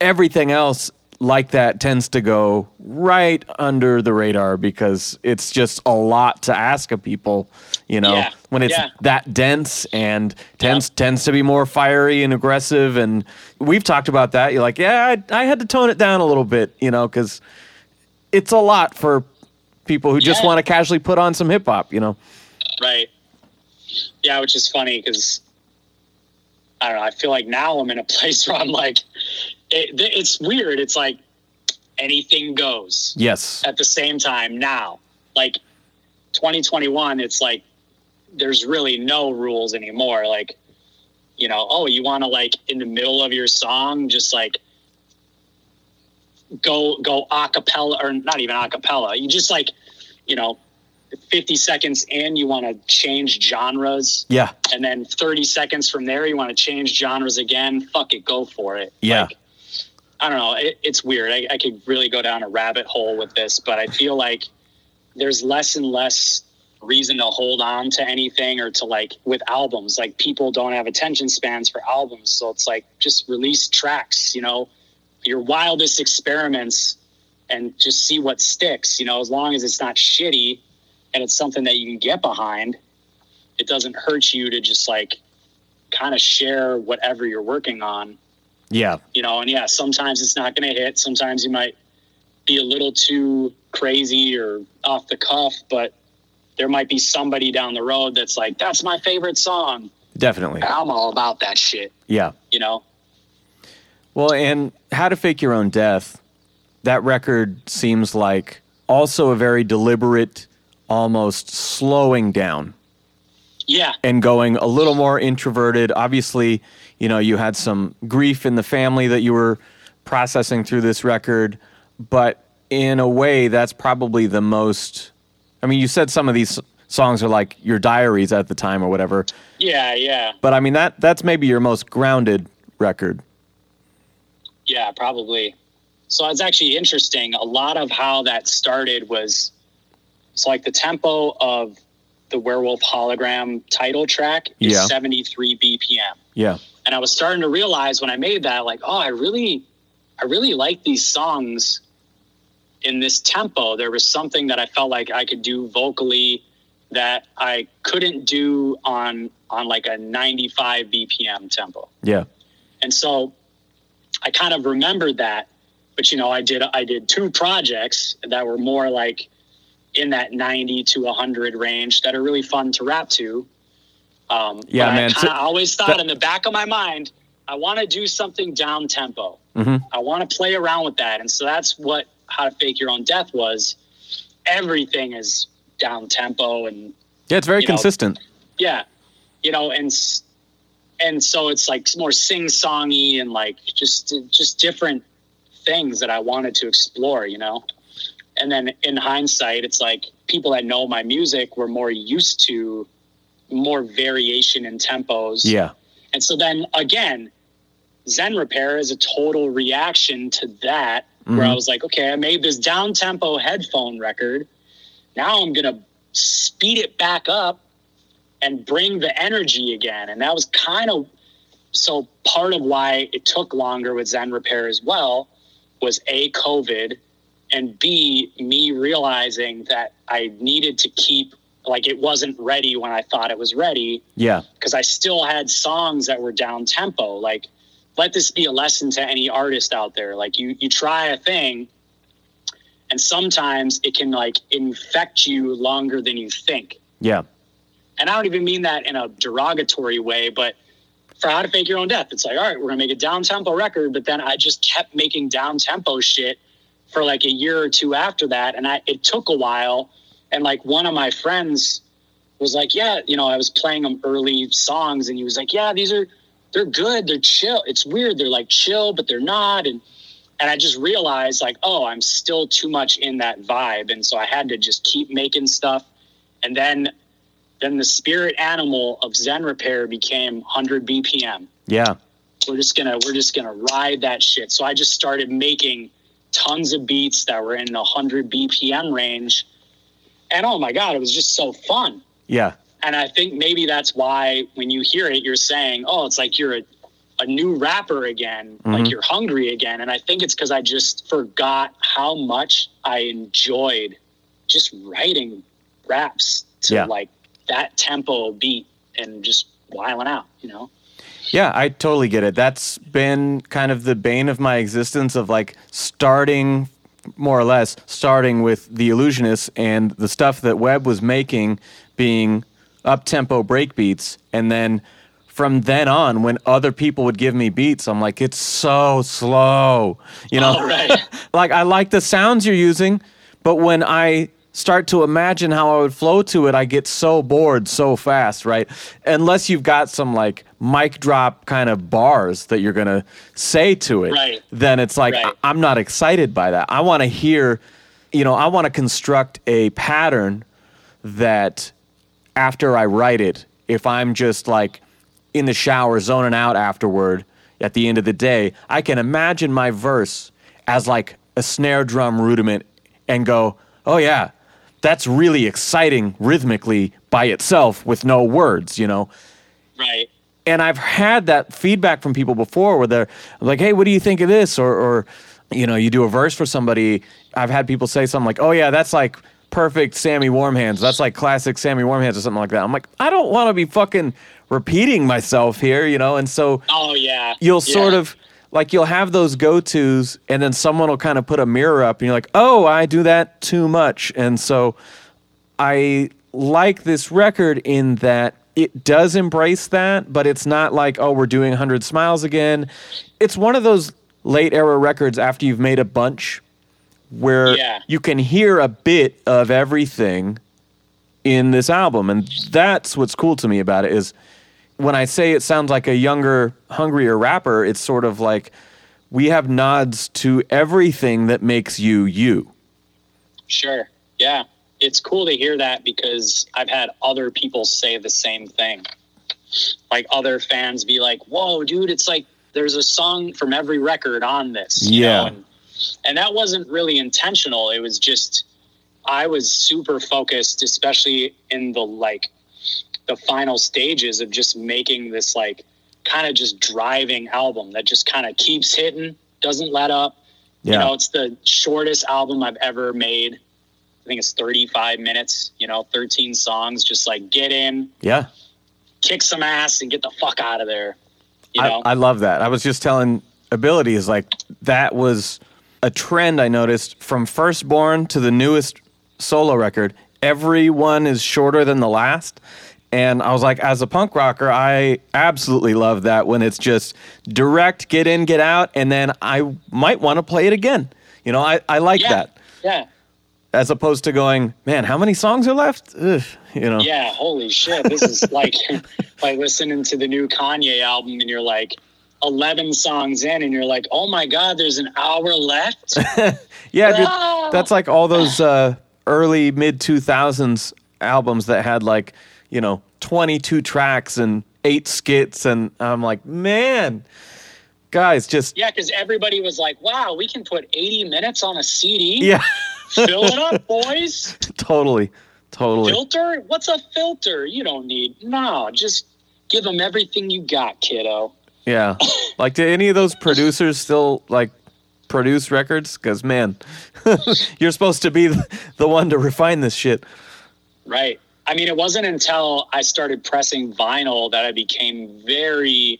Speaker 1: everything else like that tends to go right under the radar because it's just a lot to ask of people, you know,
Speaker 2: Yeah.
Speaker 1: when it's
Speaker 2: Yeah.
Speaker 1: that dense and tends tends to be more fiery and aggressive and we've talked about that you're like yeah I, I had to tone it down a little bit you know because it's a lot for people who just want to casually put on some hip-hop you know?
Speaker 2: Right. Yeah which is funny because i don't know i feel like now i'm in a place where i'm like it, it's weird it's like anything goes
Speaker 1: yes.
Speaker 2: at the same time now. Like 2021 it's like there's really no rules anymore like you know oh you want to like in the middle of your song just like go go a cappella or not even a cappella. You just like you know 50 seconds in you want to change genres.
Speaker 1: Yeah.
Speaker 2: And then 30 seconds from there you want to change genres again. Fuck it go for it.
Speaker 1: Yeah.
Speaker 2: like, i don't know it, it's weird. I, I could really go down a rabbit hole with this but i feel like there's less and less reason to hold on to anything or to like with albums. Like people don't have attention spans for albums so it's like just release tracks you know your wildest experiments and just see what sticks you know as long as it's not shitty and it's something that you can get behind it doesn't hurt you to just like kind of share whatever you're working on
Speaker 1: Yeah.
Speaker 2: you know and yeah sometimes it's not going to hit sometimes you might be a little too crazy or off the cuff but there might be somebody down the road that's like that's my favorite song
Speaker 1: Definitely.
Speaker 2: i'm all about that shit
Speaker 1: Yeah.
Speaker 2: you know
Speaker 1: Well, and How to Fake Your Own Death, that record seems like also a very deliberate, almost slowing down
Speaker 2: yeah
Speaker 1: and going a little more introverted. Obviously, you know, you had some grief in the family that you were processing through this record, but in a way, that's probably the most. I mean, you said some of these songs are like your diaries at the time or whatever,
Speaker 2: yeah yeah
Speaker 1: but I mean that that's maybe your most grounded record.
Speaker 2: Yeah, probably. So it's actually interesting. A lot of how that started was it's like the tempo of the werewolf hologram title track is
Speaker 1: Yeah.
Speaker 2: 73 BPM.
Speaker 1: Yeah.
Speaker 2: And I was starting to realize when I made that, like, oh, I really, I really like these songs in this tempo. There was something that I felt like I could do vocally that I couldn't do on on like a 95 BPM tempo
Speaker 1: Yeah.
Speaker 2: and so I kind of remembered that. But you know, I did I did two projects that were more like in that ninety to hundred range that are really fun to rap to. Um,
Speaker 1: Yeah, man.
Speaker 2: I,
Speaker 1: So-
Speaker 2: always thought
Speaker 1: that-
Speaker 2: in the back of my mind, I want to do something down tempo.
Speaker 1: Mhm.
Speaker 2: I want to play around with that, and so that's what How to Fake Your Own Death was. Everything is down tempo and
Speaker 1: Yeah, it's very
Speaker 2: You know,
Speaker 1: consistent.
Speaker 2: yeah you know and and so it's like more sing-songy and like just just different things that i wanted to explore you know? And then in hindsight it's like people that know my music were more used to more variation in tempos.
Speaker 1: Yeah.
Speaker 2: and so then again zen repair is a total reaction to that where mm-hmm.
Speaker 1: i
Speaker 2: was like okay i made this down tempo headphone record. Now i'm gonna speed it back up and bring the energy again. And that was kind of so part of why it took longer with Zen Repair as well was A, COVID, and B, me realizing that I needed to keep, like, it wasn't ready when I thought it was ready
Speaker 1: Yeah.
Speaker 2: because I still had songs that were down tempo. Like, let this be a lesson to any artist out there. Like, you, you try a thing. And sometimes it can like infect you longer than you think
Speaker 1: Yeah.
Speaker 2: And I don't even mean that in a derogatory way, but for how to fake your own death, it's like, all right, we're gonna make a down tempo record, but then I just kept making down tempo shit for like a year or two after that, and I it took a while, and like one of my friends was like, yeah, you know, I was playing them early songs, and he was like, yeah, these are they're good, they're chill. It's weird, they're like chill, but they're not, and and I just realized like, oh, I'm still too much in that vibe, and so I had to just keep making stuff, and then then the spirit animal of Zen Repair became 100 BPM.
Speaker 1: Yeah.
Speaker 2: We're just gonna we're just gonna ride that shit. So I just started making tons of beats that were in the 100 BPM range, and oh my god, it was just so fun.
Speaker 1: Yeah.
Speaker 2: And I think maybe that's why when you hear it, you're saying, oh, it's like you're a, a new rapper again, like
Speaker 1: Mhm.
Speaker 2: you're hungry again. And I think it's because I just forgot how much I enjoyed just writing raps to
Speaker 1: Yeah.
Speaker 2: like that tempo beat and just wiling out, you know?
Speaker 1: Yeah, I totally get it. That's been kind of the bane of my existence of like starting more or less starting with the illusionists and the stuff that Webb was making being up tempo break beats and then from then on when other people would give me beats I'm like it's so slow. You know.
Speaker 2: Oh, right.
Speaker 1: like I like the sounds you're using, but when I start to imagine how I would flow to it, I get so bored so fast, right? Unless you've got some like mic drop kind of bars that you're gonna say to it,
Speaker 2: Right.
Speaker 1: then it's like
Speaker 2: Right.
Speaker 1: I- I'm not excited by that. I want to hear, you know, I want to construct a pattern that after I write it, if I'm just like in the shower zoning out afterward at the end of the day, I can imagine my verse as like a snare drum rudiment and go, oh yeah, that's really exciting rhythmically by itself with no words, you know?
Speaker 2: right.
Speaker 1: and I've had that feedback from people before where they're like, "Hey, what do you think of this?" Or, or you know, you do a verse for somebody. I've had people say something like, "Oh yeah, that's like perfect Sammy Warmhands. That's like classic Sammy Warmhands or something like that." I'm like, I don't want to be fucking repeating myself here, you know. And so
Speaker 2: Oh, yeah.
Speaker 1: you'll
Speaker 2: Yeah.
Speaker 1: sort of like you'll have those go tos, and then someone will kind of put a mirror up, and you're like, oh, I do that too much. And so I like this record in that it does embrace that, but it's not like, oh, we're doing 100 Smiles again. It's one of those late era records after you've made a bunch where
Speaker 2: Yeah.
Speaker 1: you can hear a bit of everything in this album. And that's what's cool to me about it is when I say it sounds like a younger, hungrier rapper, it's sort of like we have nods to everything that makes you you.
Speaker 2: Sure. Yeah. It's cool to hear that because I've had other people say the same thing. Like other fans be like, whoa, dude, it's like there's a song from every record on this.
Speaker 1: Yeah.
Speaker 2: And, and that wasn't really intentional. It was just, I was super focused, especially in the like the final stages of just making this like kind of just driving album that just kind of keeps hitting, doesn't let up.
Speaker 1: Yeah.
Speaker 2: You know, it's the shortest album I've ever made. I think it's 35 minutes, you know, 13 songs. Just like get in,
Speaker 1: yeah.
Speaker 2: kick some ass, and get the fuck out of there. You
Speaker 1: I,
Speaker 2: know?
Speaker 1: I love that. I was just telling Ability is like that was a trend I noticed from Firstborn to the newest solo record. Everyone is shorter than the last. And I was like, as a punk rocker, I absolutely love that when it's just direct, get in, get out, and then I might want to play it again. You know, I, I like
Speaker 2: yeah.
Speaker 1: that.
Speaker 2: Yeah.
Speaker 1: As opposed to going, man, how many songs are left? Ugh, you know.
Speaker 2: Yeah. Holy shit. This is like, like listening to the new Kanye album and you're like 11 songs in and you're like, oh my God, there's an hour left.
Speaker 1: Yeah, dude, that's like all those uh, early mid two thousands albums that had like you know twenty two tracks and eight skits, and I'm like, man, guys, just
Speaker 2: yeah. Cause everybody was like, wow, we can put 80 minutes on a CD.
Speaker 1: yeah,
Speaker 2: Fill it up, boys.
Speaker 1: totally, totally,
Speaker 2: filter? What's a filter? You don't need. No, just give them everything you got, kiddo.
Speaker 1: yeah. Like, do any of those producers still like produce records? Because man, you're supposed to be the one to refine this shit.
Speaker 2: Right. I mean, it wasn't until I started pressing vinyl that I became very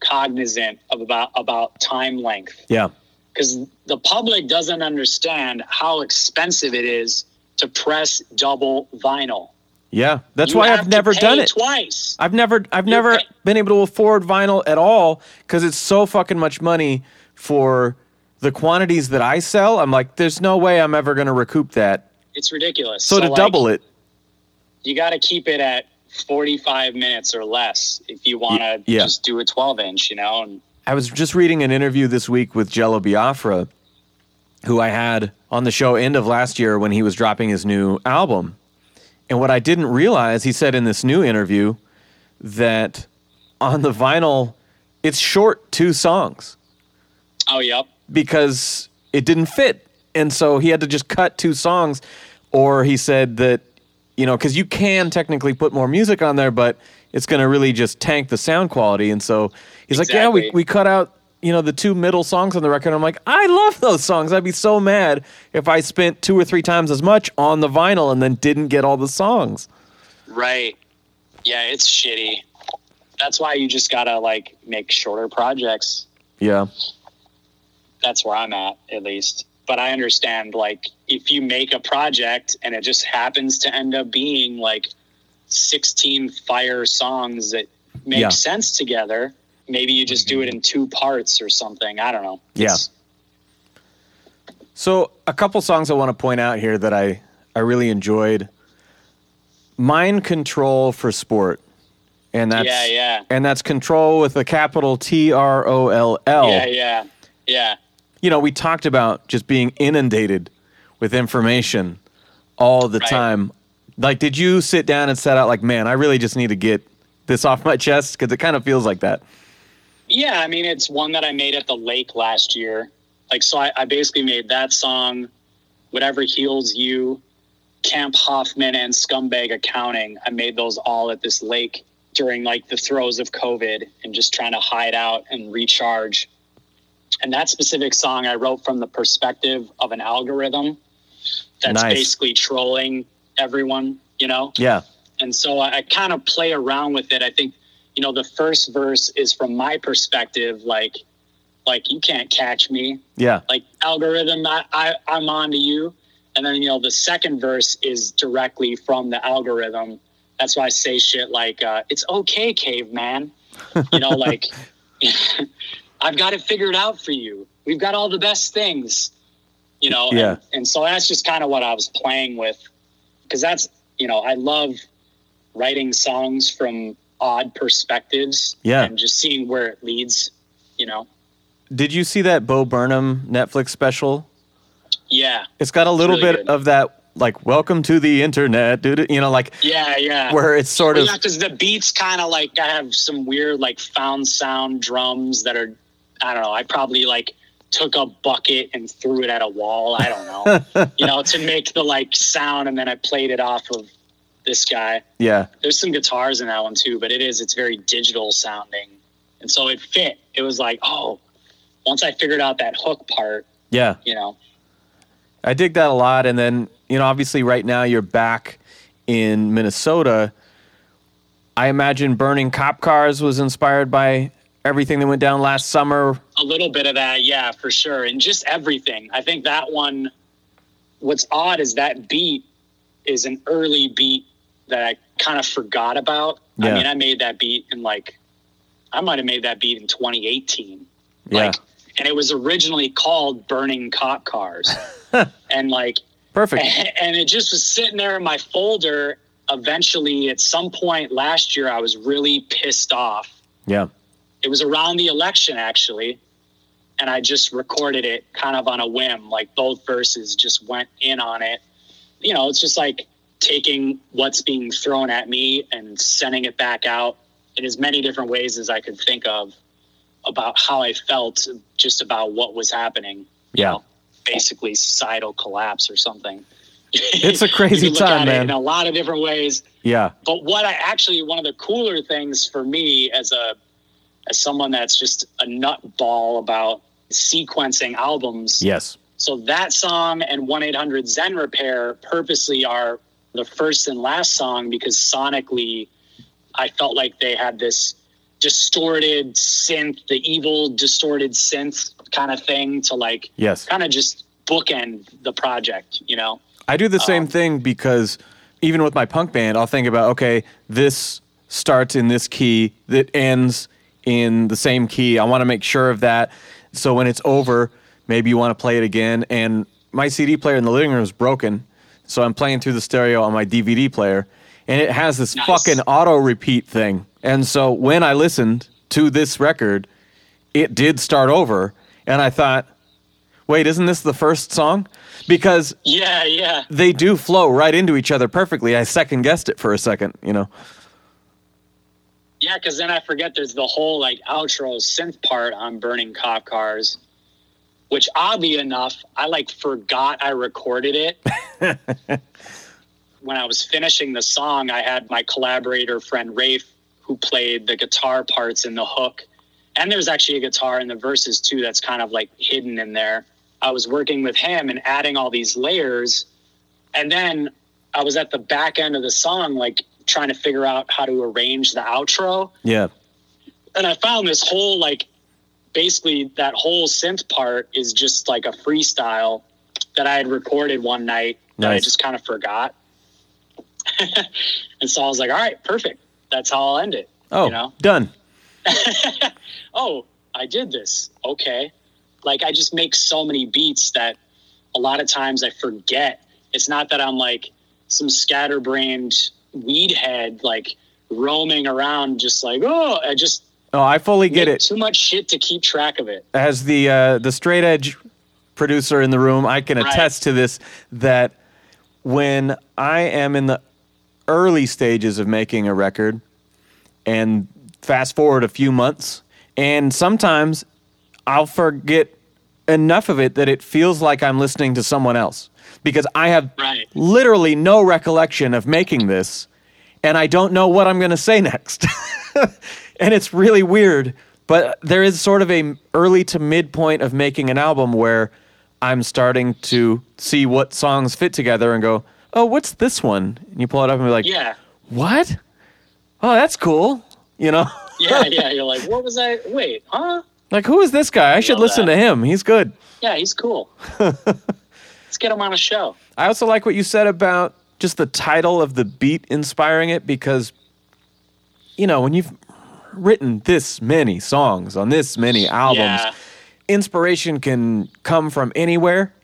Speaker 2: cognizant of about about time length
Speaker 1: Yeah,
Speaker 2: because the public doesn't understand how expensive it is to press double vinyl.
Speaker 1: yeah. That's
Speaker 2: You
Speaker 1: why I've never done it.
Speaker 2: twice.
Speaker 1: I've never I've
Speaker 2: You're
Speaker 1: never
Speaker 2: pay-
Speaker 1: been able to afford vinyl at all because it's so fucking much money for the quantities that I sell. I'm like, there's no way I'm ever gonna recoup that.
Speaker 2: It's ridiculous.
Speaker 1: So, to
Speaker 2: like,
Speaker 1: double it,
Speaker 2: you got to keep it at 45 minutes or less if you want to
Speaker 1: yeah.
Speaker 2: just do a 12 inch, you know? And
Speaker 1: I was just reading an interview this week with Jello Biafra, who I had on the show end of last year when he was dropping his new album. And what I didn't realize, he said in this new interview that on the vinyl, it's short two songs.
Speaker 2: oh, yep.
Speaker 1: because it didn't fit. And so he had to just cut two songs. Or he said that, you know, because you can technically put more music on there, but it's going to really just tank the sound quality. And so he's like, yeah, we, we cut out, you know, the two middle songs on the record. I'm like, I love those songs. I'd be so mad if I spent two or three times as much on the vinyl and then didn't get all the songs.
Speaker 2: Right. Yeah, it's shitty. That's why you just got to like make shorter projects.
Speaker 1: Yeah.
Speaker 2: That's where I'm at, at least. But I understand, like, if you make a project and it just happens to end up being like 16 fire songs that make
Speaker 1: Yeah.
Speaker 2: sense together, maybe you just do it in two parts or something. I don't know.
Speaker 1: Yeah. So a couple songs I want to point out here that I I really enjoyed. Mind Control for Sport. And that's
Speaker 2: yeah, yeah.
Speaker 1: and that's control with a capital T R O L L.
Speaker 2: Yeah, yeah. Yeah.
Speaker 1: You know, we talked about just being inundated with information all the
Speaker 2: Right.
Speaker 1: time. Like did you sit down and set out like, man, I really just need to get this off my chest cuz it kind of feels like that.
Speaker 2: Yeah, I mean, it's one that I made at the lake last year. Like, so I, I basically made that song, Whatever Heals You, Camp Hoffman, and Scumbag Accounting. I made those all at this lake during like the throes of COVID and just trying to hide out and recharge. And that specific song I wrote from the perspective of an algorithm that's
Speaker 1: Nice.
Speaker 2: basically trolling everyone, you know?
Speaker 1: Yeah.
Speaker 2: and so I, I kind of play around with it. I think, you know, the first verse is from my perspective, like, like you can't catch me.
Speaker 1: Yeah.
Speaker 2: Like algorithm, I, I I'm on to you. And then you know the second verse is directly from the algorithm. That's why I say shit like uh, "It's okay, caveman." You know, like I've got it figured out for you. We've got all the best things. You know,
Speaker 1: Yeah.
Speaker 2: and, and so that's just kind of what I was playing with, because that's you know I love writing songs from odd perspectives.
Speaker 1: Yeah.
Speaker 2: and just seeing where it leads. You know,
Speaker 1: Did you see that Bo Burnham Netflix special?
Speaker 2: yeah,
Speaker 1: It's got a little
Speaker 2: really
Speaker 1: bit
Speaker 2: good.
Speaker 1: of that, like, welcome to the internet, dude. You know, like,
Speaker 2: yeah, yeah.
Speaker 1: where it's sort
Speaker 2: Well,
Speaker 1: of,
Speaker 2: yeah, because the beats kind of like I have some weird like found sound drums that are I don't know. I probably like took a bucket and threw it at a wall. I don't know, you know, to make the like sound, and then I played it off of this guy.
Speaker 1: yeah,
Speaker 2: There's some guitars in that one too, but it is it's very digital sounding, and so it fit. It was like oh, once I figured out that hook part,
Speaker 1: yeah.
Speaker 2: you know,
Speaker 1: I dig that a lot. And then, you know, obviously right now you're back in Minnesota. I imagine burning cop cars was inspired by everything that went down last summer.
Speaker 2: A little bit of that, yeah, for sure. And just everything. I think that one, what's odd is that beat is an early beat that I kind of forgot about.
Speaker 1: Yeah.
Speaker 2: I mean, I made that beat in like, I might have made that beat in 2018.
Speaker 1: Yeah.
Speaker 2: Like, and it was originally called Burning Cop Cars. and like,
Speaker 1: Perfect.
Speaker 2: and it just was sitting there in my folder. Eventually, at some point last year, I was really pissed off
Speaker 1: Yeah.
Speaker 2: it was around the election actually and i just recorded it kind of on a whim like both verses just went in on it you know it's just like taking what's being thrown at me and sending it back out in as many different ways as i could think of about how i felt just about what was happening you
Speaker 1: Yeah.
Speaker 2: know, basically societal collapse or something
Speaker 1: It's a crazy time, man.
Speaker 2: in a lot of different ways
Speaker 1: Yeah.
Speaker 2: but what I actually one of the cooler things for me as a as someone that's just a nutball about sequencing albums.
Speaker 1: Yes.
Speaker 2: So that song and 1 800 Zen Repair purposely are the first and last song because sonically I felt like they had this distorted synth, the evil distorted synth kind of thing to like
Speaker 1: Yes.
Speaker 2: kind of just bookend the project, you know?
Speaker 1: I do the same
Speaker 2: Um,
Speaker 1: thing because even with my punk band, I'll think about okay, this starts in this key, that ends in the same key. I want to make sure of that. So when it's over, maybe you want to play it again. And my CD player in the living room is broken, so I'm playing through the stereo on my DVD player, and it has this
Speaker 2: Nice.
Speaker 1: fucking auto repeat thing. And so when I listened to this record, it did start over, and I thought, wait, isn't this the first song? Because
Speaker 2: Yeah, yeah.
Speaker 1: they do flow right into each other perfectly. I second guessed it for a second, you know.
Speaker 2: Yeah, because then I forget there's the whole like outro synth part on burning cop cars, which oddly enough, I like forgot I recorded it. when I was finishing the song, I had my collaborator friend Rafe who played the guitar parts in the hook. And there's actually a guitar in the verses too that's kind of like hidden in there. I was working with him and adding all these layers. And then I was at the back end of the song, like trying to figure out how to arrange the outro.
Speaker 1: Yeah.
Speaker 2: And I found this whole, like, basically that whole synth part is just like a freestyle that I had recorded one night that I just kind of forgot. and so I was like, all right, perfect. That's how I'll end it.
Speaker 1: Oh,
Speaker 2: You know?
Speaker 1: done.
Speaker 2: oh, I did this. Okay. Like I just make so many beats that a lot of times I forget. It's not that I'm like some scatterbrained weed head, like roaming around, just like, oh, I just
Speaker 1: Oh, I fully get it.
Speaker 2: too much shit to keep track of it.
Speaker 1: As the uh, the straight edge producer in the room, I can
Speaker 2: Right.
Speaker 1: attest to this. That when I am in the early stages of making a record, and fast forward a few months, and sometimes I'll forget enough of it that it feels like I'm listening to someone else because I have
Speaker 2: Right.
Speaker 1: literally no recollection of making this and I don't know what I'm going to say next. and it's really weird, but there is sort of a early to midpoint of making an album where I'm starting to see what songs fit together and go, "Oh, what's this one?" And you pull it up and be like,
Speaker 2: Yeah.
Speaker 1: "What? Oh, that's cool." You know?
Speaker 2: Yeah. Yeah. You're like, what was I? Wait, huh?
Speaker 1: Like, who is this guy? I should listen
Speaker 2: that.
Speaker 1: to him. He's good.
Speaker 2: Yeah, he's cool. Let's get him on a show.
Speaker 1: I also like what you said about just the title of the beat inspiring it because, you know, when you've written this many songs on this many albums,
Speaker 2: Yeah.
Speaker 1: inspiration can come from anywhere.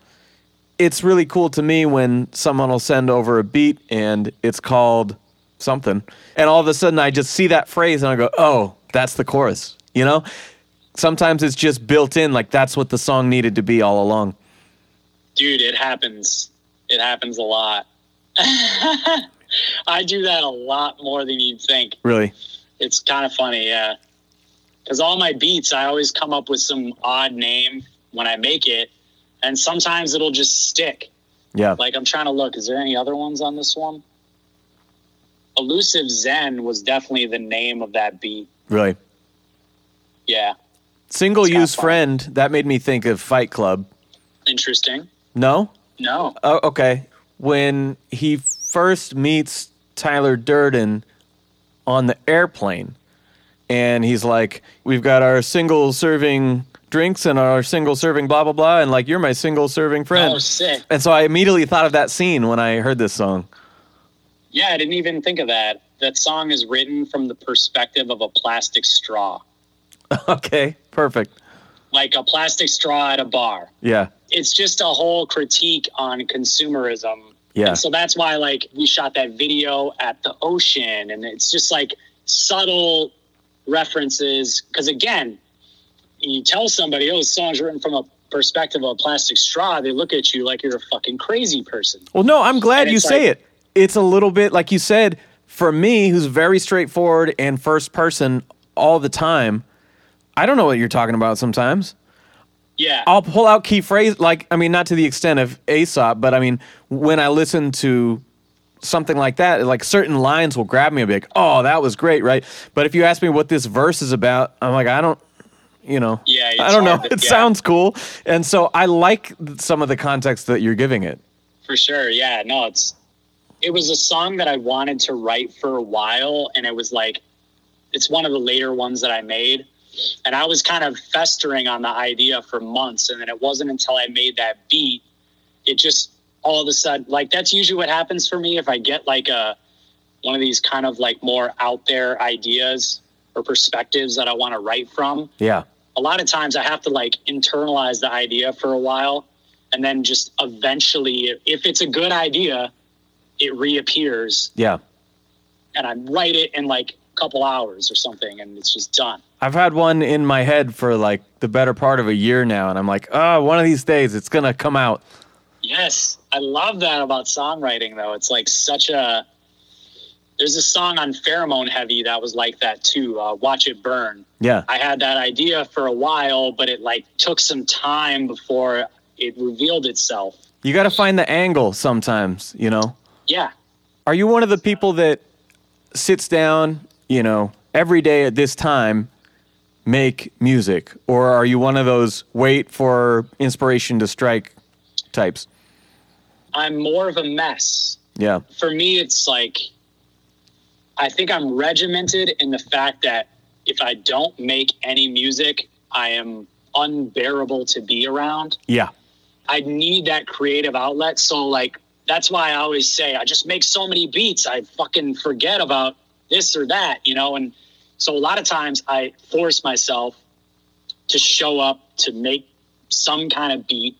Speaker 1: It's really cool to me when someone will send over a beat and it's called something. And all of a sudden I just see that phrase and I go, oh, that's the chorus. You know? Sometimes it's just built in, like that's what the song needed to be all along.
Speaker 2: Dude, it happens. It happens a lot. I do that a lot more than you'd think.
Speaker 1: Really.
Speaker 2: It's kind of funny, yeah. Because all my beats, I always come up with some odd name when I make it, and sometimes it'll just stick.
Speaker 1: Yeah.
Speaker 2: Like I'm trying to look. Is there any other ones on this one? Elusive Zen was definitely the name of that beat.
Speaker 1: Really.
Speaker 2: Yeah,
Speaker 1: Single use friend, that made me think of Fight Club.
Speaker 2: interesting.
Speaker 1: No?
Speaker 2: No,
Speaker 1: Oh, okay. When he first meets Tyler Durden on the airplane, and he's like, We've got our single serving drinks and our single serving blah, blah, blah. And like, you're my single serving friend.
Speaker 2: oh sick.
Speaker 1: and so I immediately thought of that scene when I heard this song.
Speaker 2: Yeah, I didn't even think of that. That song is written from the perspective of a plastic straw,
Speaker 1: okay. Perfect.
Speaker 2: like a plastic straw at a bar.
Speaker 1: Yeah.
Speaker 2: It's just a whole critique on consumerism.
Speaker 1: Yeah.
Speaker 2: And so that's why, like, we shot that video at the ocean, and it's just like subtle references. Because again, you tell somebody, "Oh, this song's written from a perspective of a plastic straw," they look at you like you're a fucking crazy person.
Speaker 1: Well, no, I'm glad
Speaker 2: And
Speaker 1: you say
Speaker 2: like-
Speaker 1: it. It's a little bit like you said, for me, who's very straightforward and first person all the time, I don't know what you're talking about sometimes.
Speaker 2: Yeah,
Speaker 1: I'll pull out key phrase, like, I mean, not to the extent of Aesop, but I mean, when I listen to something like that, like certain lines will grab me and be like, oh, that was great, right? But if you ask me what this verse is about, I'm like, I don't, you know,
Speaker 2: Yeah,
Speaker 1: I don't know.
Speaker 2: to-
Speaker 1: It
Speaker 2: yeah.
Speaker 1: sounds cool. And so I like some of the context that you're giving it.
Speaker 2: for sure. Yeah, no, it's it was a song that I wanted to write for a while, and it was like it's one of the later ones that I made. And I was kind of festering on the idea for months, and then it wasn't until I made that beat, it just all of a sudden like that's usually what happens for me if I get like a one of these kind of like more out there ideas or perspectives that I want to write from
Speaker 1: Yeah.
Speaker 2: a lot of times I have to like internalize the idea for a while and then just eventually if it's a good idea it reappears
Speaker 1: Yeah.
Speaker 2: and I write it in like a couple hours or something and it's just done.
Speaker 1: I've had one in my head for like the better part of a year now, and I'm like, oh, one of these days it's gonna come out.
Speaker 2: Yes, I love that about songwriting though. It's like such a there's a song on Pheromone Heavy that was like that too. Uh, Watch It Burn.
Speaker 1: Yeah,
Speaker 2: I had that idea for a while, but it like took some time before it revealed itself.
Speaker 1: you got to find the angle sometimes. You know,
Speaker 2: Yeah,
Speaker 1: are you one of the people that sits down, you know, every day at this time, make music, or are you one of those wait for inspiration to strike types?
Speaker 2: I'm more of a mess.
Speaker 1: Yeah,
Speaker 2: For me, it's like I think I'm regimented in the fact that if I don't make any music, I am unbearable to be around.
Speaker 1: yeah,
Speaker 2: I need that creative outlet. So, like, that's why I always say I just make so many beats, I fucking forget about this or that, you know? And so, a lot of times I force myself to show up to make some kind of beat.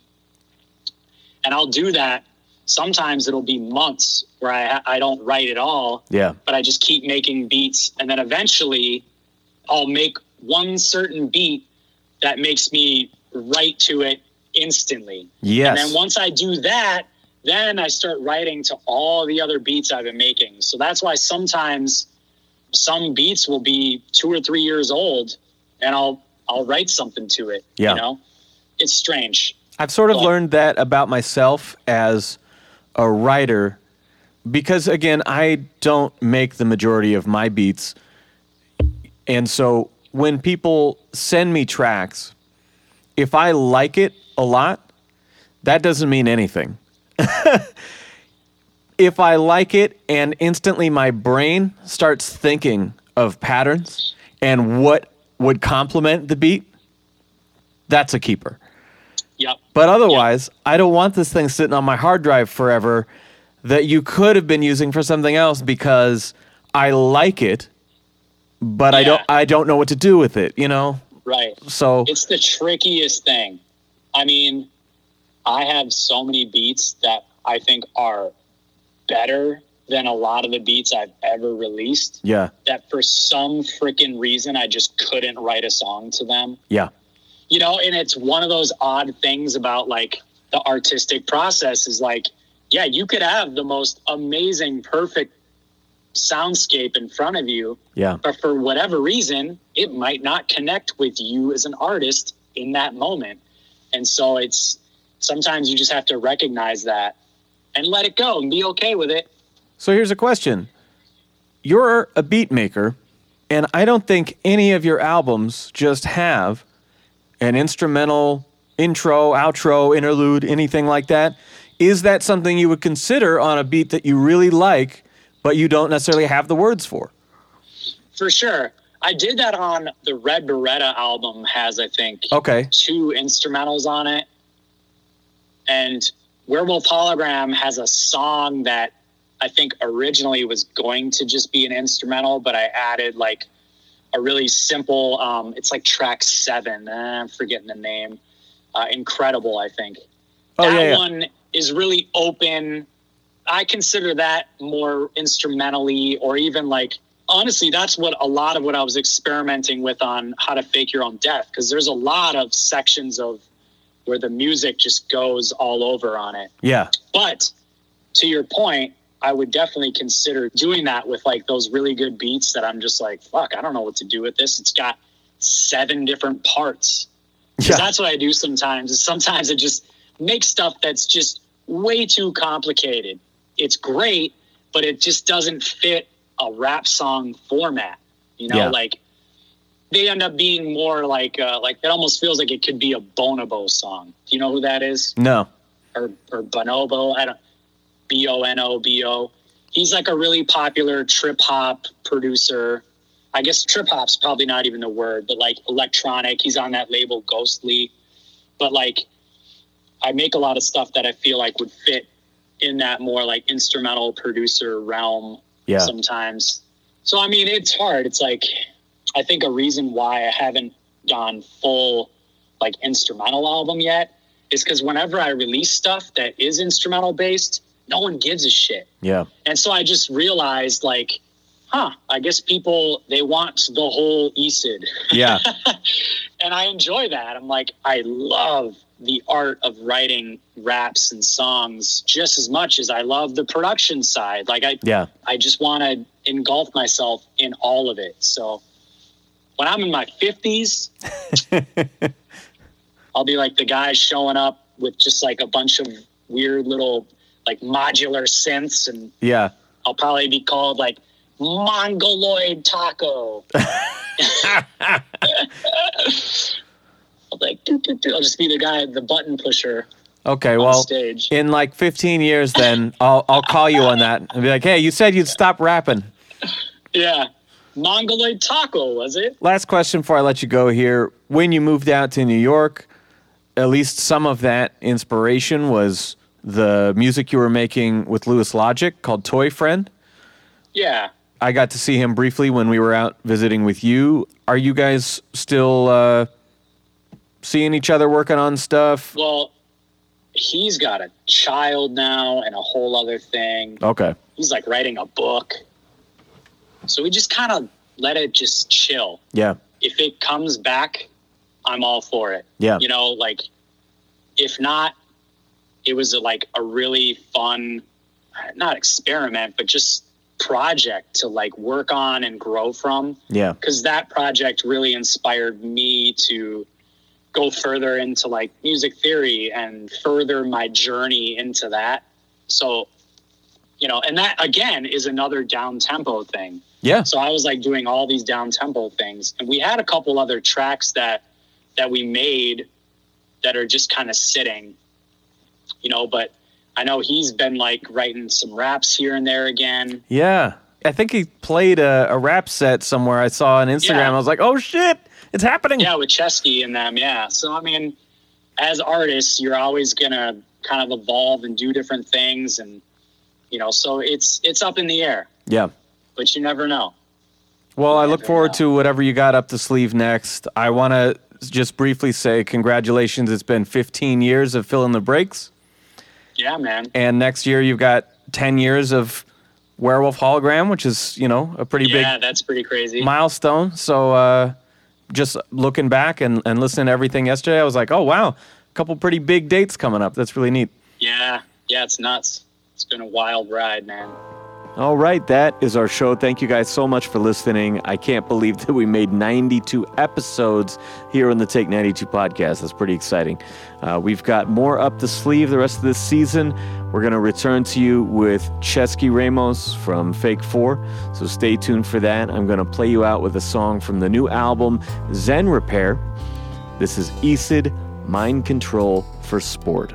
Speaker 2: And I'll do that. Sometimes it'll be months where I, I don't write at all
Speaker 1: yeah,
Speaker 2: but I just keep making beats. And then eventually I'll make one certain beat that makes me write to it instantly.
Speaker 1: yes,
Speaker 2: And then once I do that, then I start writing to all the other beats I've been making. So that's why sometimes some beats will be two or three years old and I'll I'll write something to it.
Speaker 1: Yeah.
Speaker 2: You know? It's strange.
Speaker 1: I've sort of
Speaker 2: Well-
Speaker 1: learned that about myself as a writer because again, I don't make the majority of my beats. And so when people send me tracks, if I like it a lot, that doesn't mean anything. if I like it and instantly my brain starts thinking of patterns and what would complement the beat, that's a keeper.
Speaker 2: Yep.
Speaker 1: But otherwise, I don't want this thing sitting on my hard drive forever that you could have been using for something else because I like it, but I don't I don't know what to do with it, you know?
Speaker 2: Right.
Speaker 1: So
Speaker 2: It's the trickiest thing. I mean, I have so many beats that I think are better than a lot of the beats I've ever released
Speaker 1: yeah,
Speaker 2: that for some freaking reason I just couldn't write a song to them.
Speaker 1: yeah.
Speaker 2: You know, and it's one of those odd things about like the artistic process is like, yeah, you could have the most amazing, perfect soundscape in front of you,
Speaker 1: Yeah.
Speaker 2: but for whatever reason, it might not connect with you as an artist in that moment. And so it's sometimes you just have to recognize that and let it go and be okay with it.
Speaker 1: So here's a question. You're a beat maker, and I don't think any of your albums just have an instrumental intro, outro, interlude, anything like that. Is that something you would consider on a beat that you really like, but you don't necessarily have the words for?
Speaker 2: For sure. I did that on the Red Beretta album has I think
Speaker 1: Okay.
Speaker 2: two instrumentals on it. And Werewolf Hologram has a song that I think originally was going to just be an instrumental, but I added like a really simple, um, it's like track seven. eh, I'm forgetting the name. Uh, Incredible, I think.
Speaker 1: Oh,
Speaker 2: that
Speaker 1: yeah, yeah.
Speaker 2: one is really open. I consider that more instrumentally, or even like honestly, that's what a lot of what I was experimenting with on how to fake your own death. Because there's a lot of sections of where the music just goes all over on it.
Speaker 1: Yeah.
Speaker 2: But to your point, I would definitely consider doing that with like those really good beats that I'm just like, fuck, I don't know what to do with this. It's got seven different parts.
Speaker 1: Yeah.
Speaker 2: That's what I do sometimes. Is sometimes I just make stuff that's just way too complicated. It's great, but it just doesn't fit a rap song format. You know,
Speaker 1: Yeah.
Speaker 2: like they end up being more like uh, like it almost feels like it could be a Bonobo song. Do you know who that is?
Speaker 1: No.
Speaker 2: or or Bonobo. I don't B O N O B O. He's like a really popular trip hop producer. I guess trip hop's probably not even the word, but like electronic. He's on that label Ghostly. But like I make a lot of stuff that I feel like would fit in that more like instrumental producer realm
Speaker 1: Yeah.
Speaker 2: sometimes. So I mean, it's hard. It's like I think a reason why I haven't gone full like instrumental album yet is because whenever I release stuff that is instrumental based, no one gives a shit.
Speaker 1: Yeah.
Speaker 2: And so I just realized like, huh, I guess people they want the whole ECID.
Speaker 1: Yeah.
Speaker 2: and I enjoy that. I'm like, I love the art of writing raps and songs just as much as I love the production side. Like I
Speaker 1: Yeah.
Speaker 2: I just want to engulf myself in all of it. So when I'm in my 50s, I'll be like the guy showing up with just like a bunch of weird little like modular synths and
Speaker 1: Yeah.
Speaker 2: I'll probably be called like Mongoloid Taco. I'll be like, "Doo, doo, doo." I'll just be the guy, the button pusher
Speaker 1: Okay. Well,
Speaker 2: stage.
Speaker 1: in like 15 years, then I'll I'll call you on that and be like, hey, you said you'd stop rapping.
Speaker 2: Yeah. Mongoloid Taco, was it?
Speaker 1: Last question before I let you go here. When you moved out to New York, at least some of that inspiration was the music you were making with Lewis Logic called Toy Friend.
Speaker 2: Yeah.
Speaker 1: I got to see him briefly when we were out visiting with you. Are you guys still uh, seeing each other working on stuff?
Speaker 2: Well, he's got a child now and a whole other thing.
Speaker 1: Okay.
Speaker 2: He's like writing a book. So we just kind of let it just chill.
Speaker 1: Yeah.
Speaker 2: If it comes back, I'm all for it.
Speaker 1: Yeah.
Speaker 2: You know, like if not, it was a, like a really fun, not experiment, but just project to like work on and grow from
Speaker 1: Yeah.
Speaker 2: because that project really inspired me to go further into like music theory and further my journey into that. So, you know, and that again is another down tempo thing.
Speaker 1: Yeah.
Speaker 2: So I was like doing all these down tempo things, and we had a couple other tracks that that we made that are just kind of sitting, you know. But I know he's been like writing some raps here and there again.
Speaker 1: Yeah. I think he played a, a rap set somewhere I saw on Instagram.
Speaker 2: Yeah.
Speaker 1: I was like, oh shit. It's happening.
Speaker 2: Yeah, with Chesky and them. Yeah. So I mean, as artists, you're always gonna kind of evolve and do different things, and you know, so it's it's up in the air.
Speaker 1: Yeah.
Speaker 2: But you never know.
Speaker 1: Well, I look forward to whatever you got up the sleeve next. I want to just briefly say congratulations. It's been 15 years of filling the breaks.
Speaker 2: Yeah, man.
Speaker 1: And next year you've got 10 years of Werewolf Hologram, which is, you know, a pretty
Speaker 2: yeah,
Speaker 1: big
Speaker 2: Yeah, that's pretty crazy.
Speaker 1: milestone. So uh, just looking back and, and listening to everything yesterday, I was like, oh, wow, a couple pretty big dates coming up. That's really neat.
Speaker 2: Yeah, yeah, it's nuts. It's been a wild ride, man.
Speaker 1: All right, that is our show. Thank you guys so much for listening. I can't believe that we made 92 episodes here on the Take 92 podcast. That's pretty exciting. Uh, we've got more up the sleeve the rest of this season. We're going to return to you with Ceschi Ramos from Fake Four, so stay tuned for that. I'm going to play you out with a song from the new album, Zen Repair. This is Ecid Mind Control for Sport.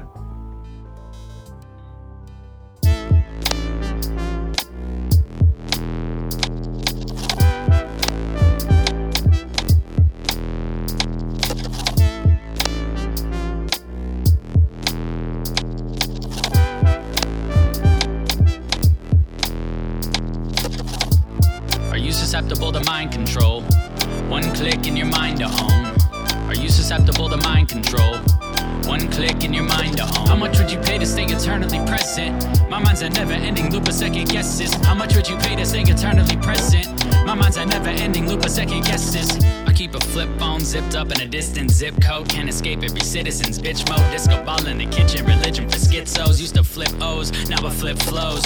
Speaker 3: My mind's a never ending loop of second guesses. How much would you pay to stay eternally present? My mind's a never ending loop of second guesses. I keep a flip phone zipped up in a distant zip code. Can't escape every citizen's bitch mode. Disco ball in the kitchen, religion for schizos. Used to flip O's, now I flip flows.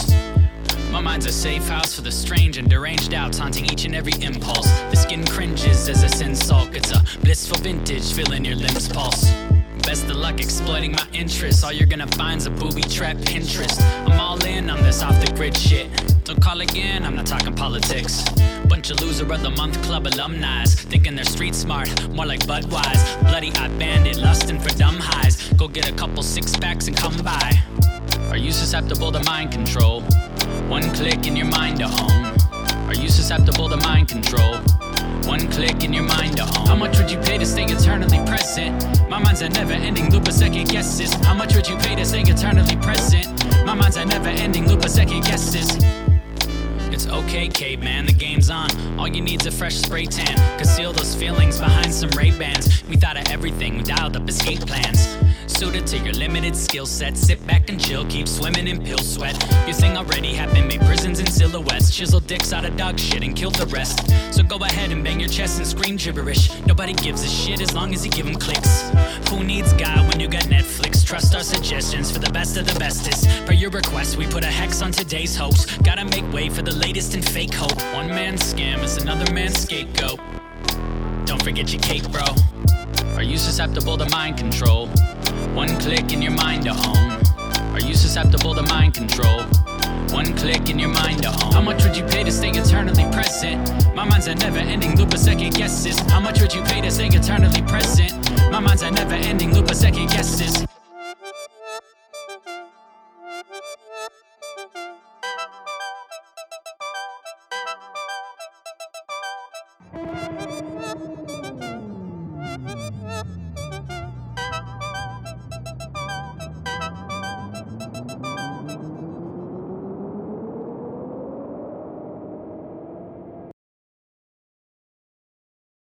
Speaker 3: My mind's a safe house for the strange and deranged doubts haunting each and every impulse. The skin cringes as a sin sulk. It's a blissful vintage, feeling your limbs pulse. Best of luck exploiting my interests. All you're gonna find's a booby trap Pinterest. I'm all in on this off the grid shit. Don't call again, I'm not talking politics. Bunch of loser of the month club alumni, thinking they're street smart, more like Budweiser. Bloody eyed bandit, lusting for dumb highs. Go get a couple six packs and come by. Are you susceptible to mind control? One click in your mind to home. Are you susceptible to mind control? One click in your mind to own. How much would you pay to stay eternally present? My mind's a never ending loop of second guesses. How much would you pay to stay eternally present? My mind's a never ending loop of second guesses. It's okay, caveman, the game's on. All you need's a fresh spray tan. Conceal those feelings behind some Ray Bans. We thought of everything, we dialed up escape plans. Suited to your limited skill set. Sit back and chill, keep swimming in pill sweat. Your thing already happened, made prisons in silhouettes. Chisel dicks out of dog shit and killed the rest. So go ahead and bang your chest and scream gibberish. Nobody gives a shit as long as you give them clicks. Who needs God when you got Netflix? Trust our suggestions for the best of the bestest. Per your request, we put a hex on today's hoax. Gotta make way for the latest in fake hope. One man's scam is another man's scapegoat. Don't forget your cake, bro. Are you susceptible to mind control? One click in your mind to home. Are you susceptible to mind control? One click in your mind to home. How much would you pay to stay eternally present? My mind's a never ending loop of second guesses. How much would you pay to stay eternally present? My mind's a never ending loop of second guesses.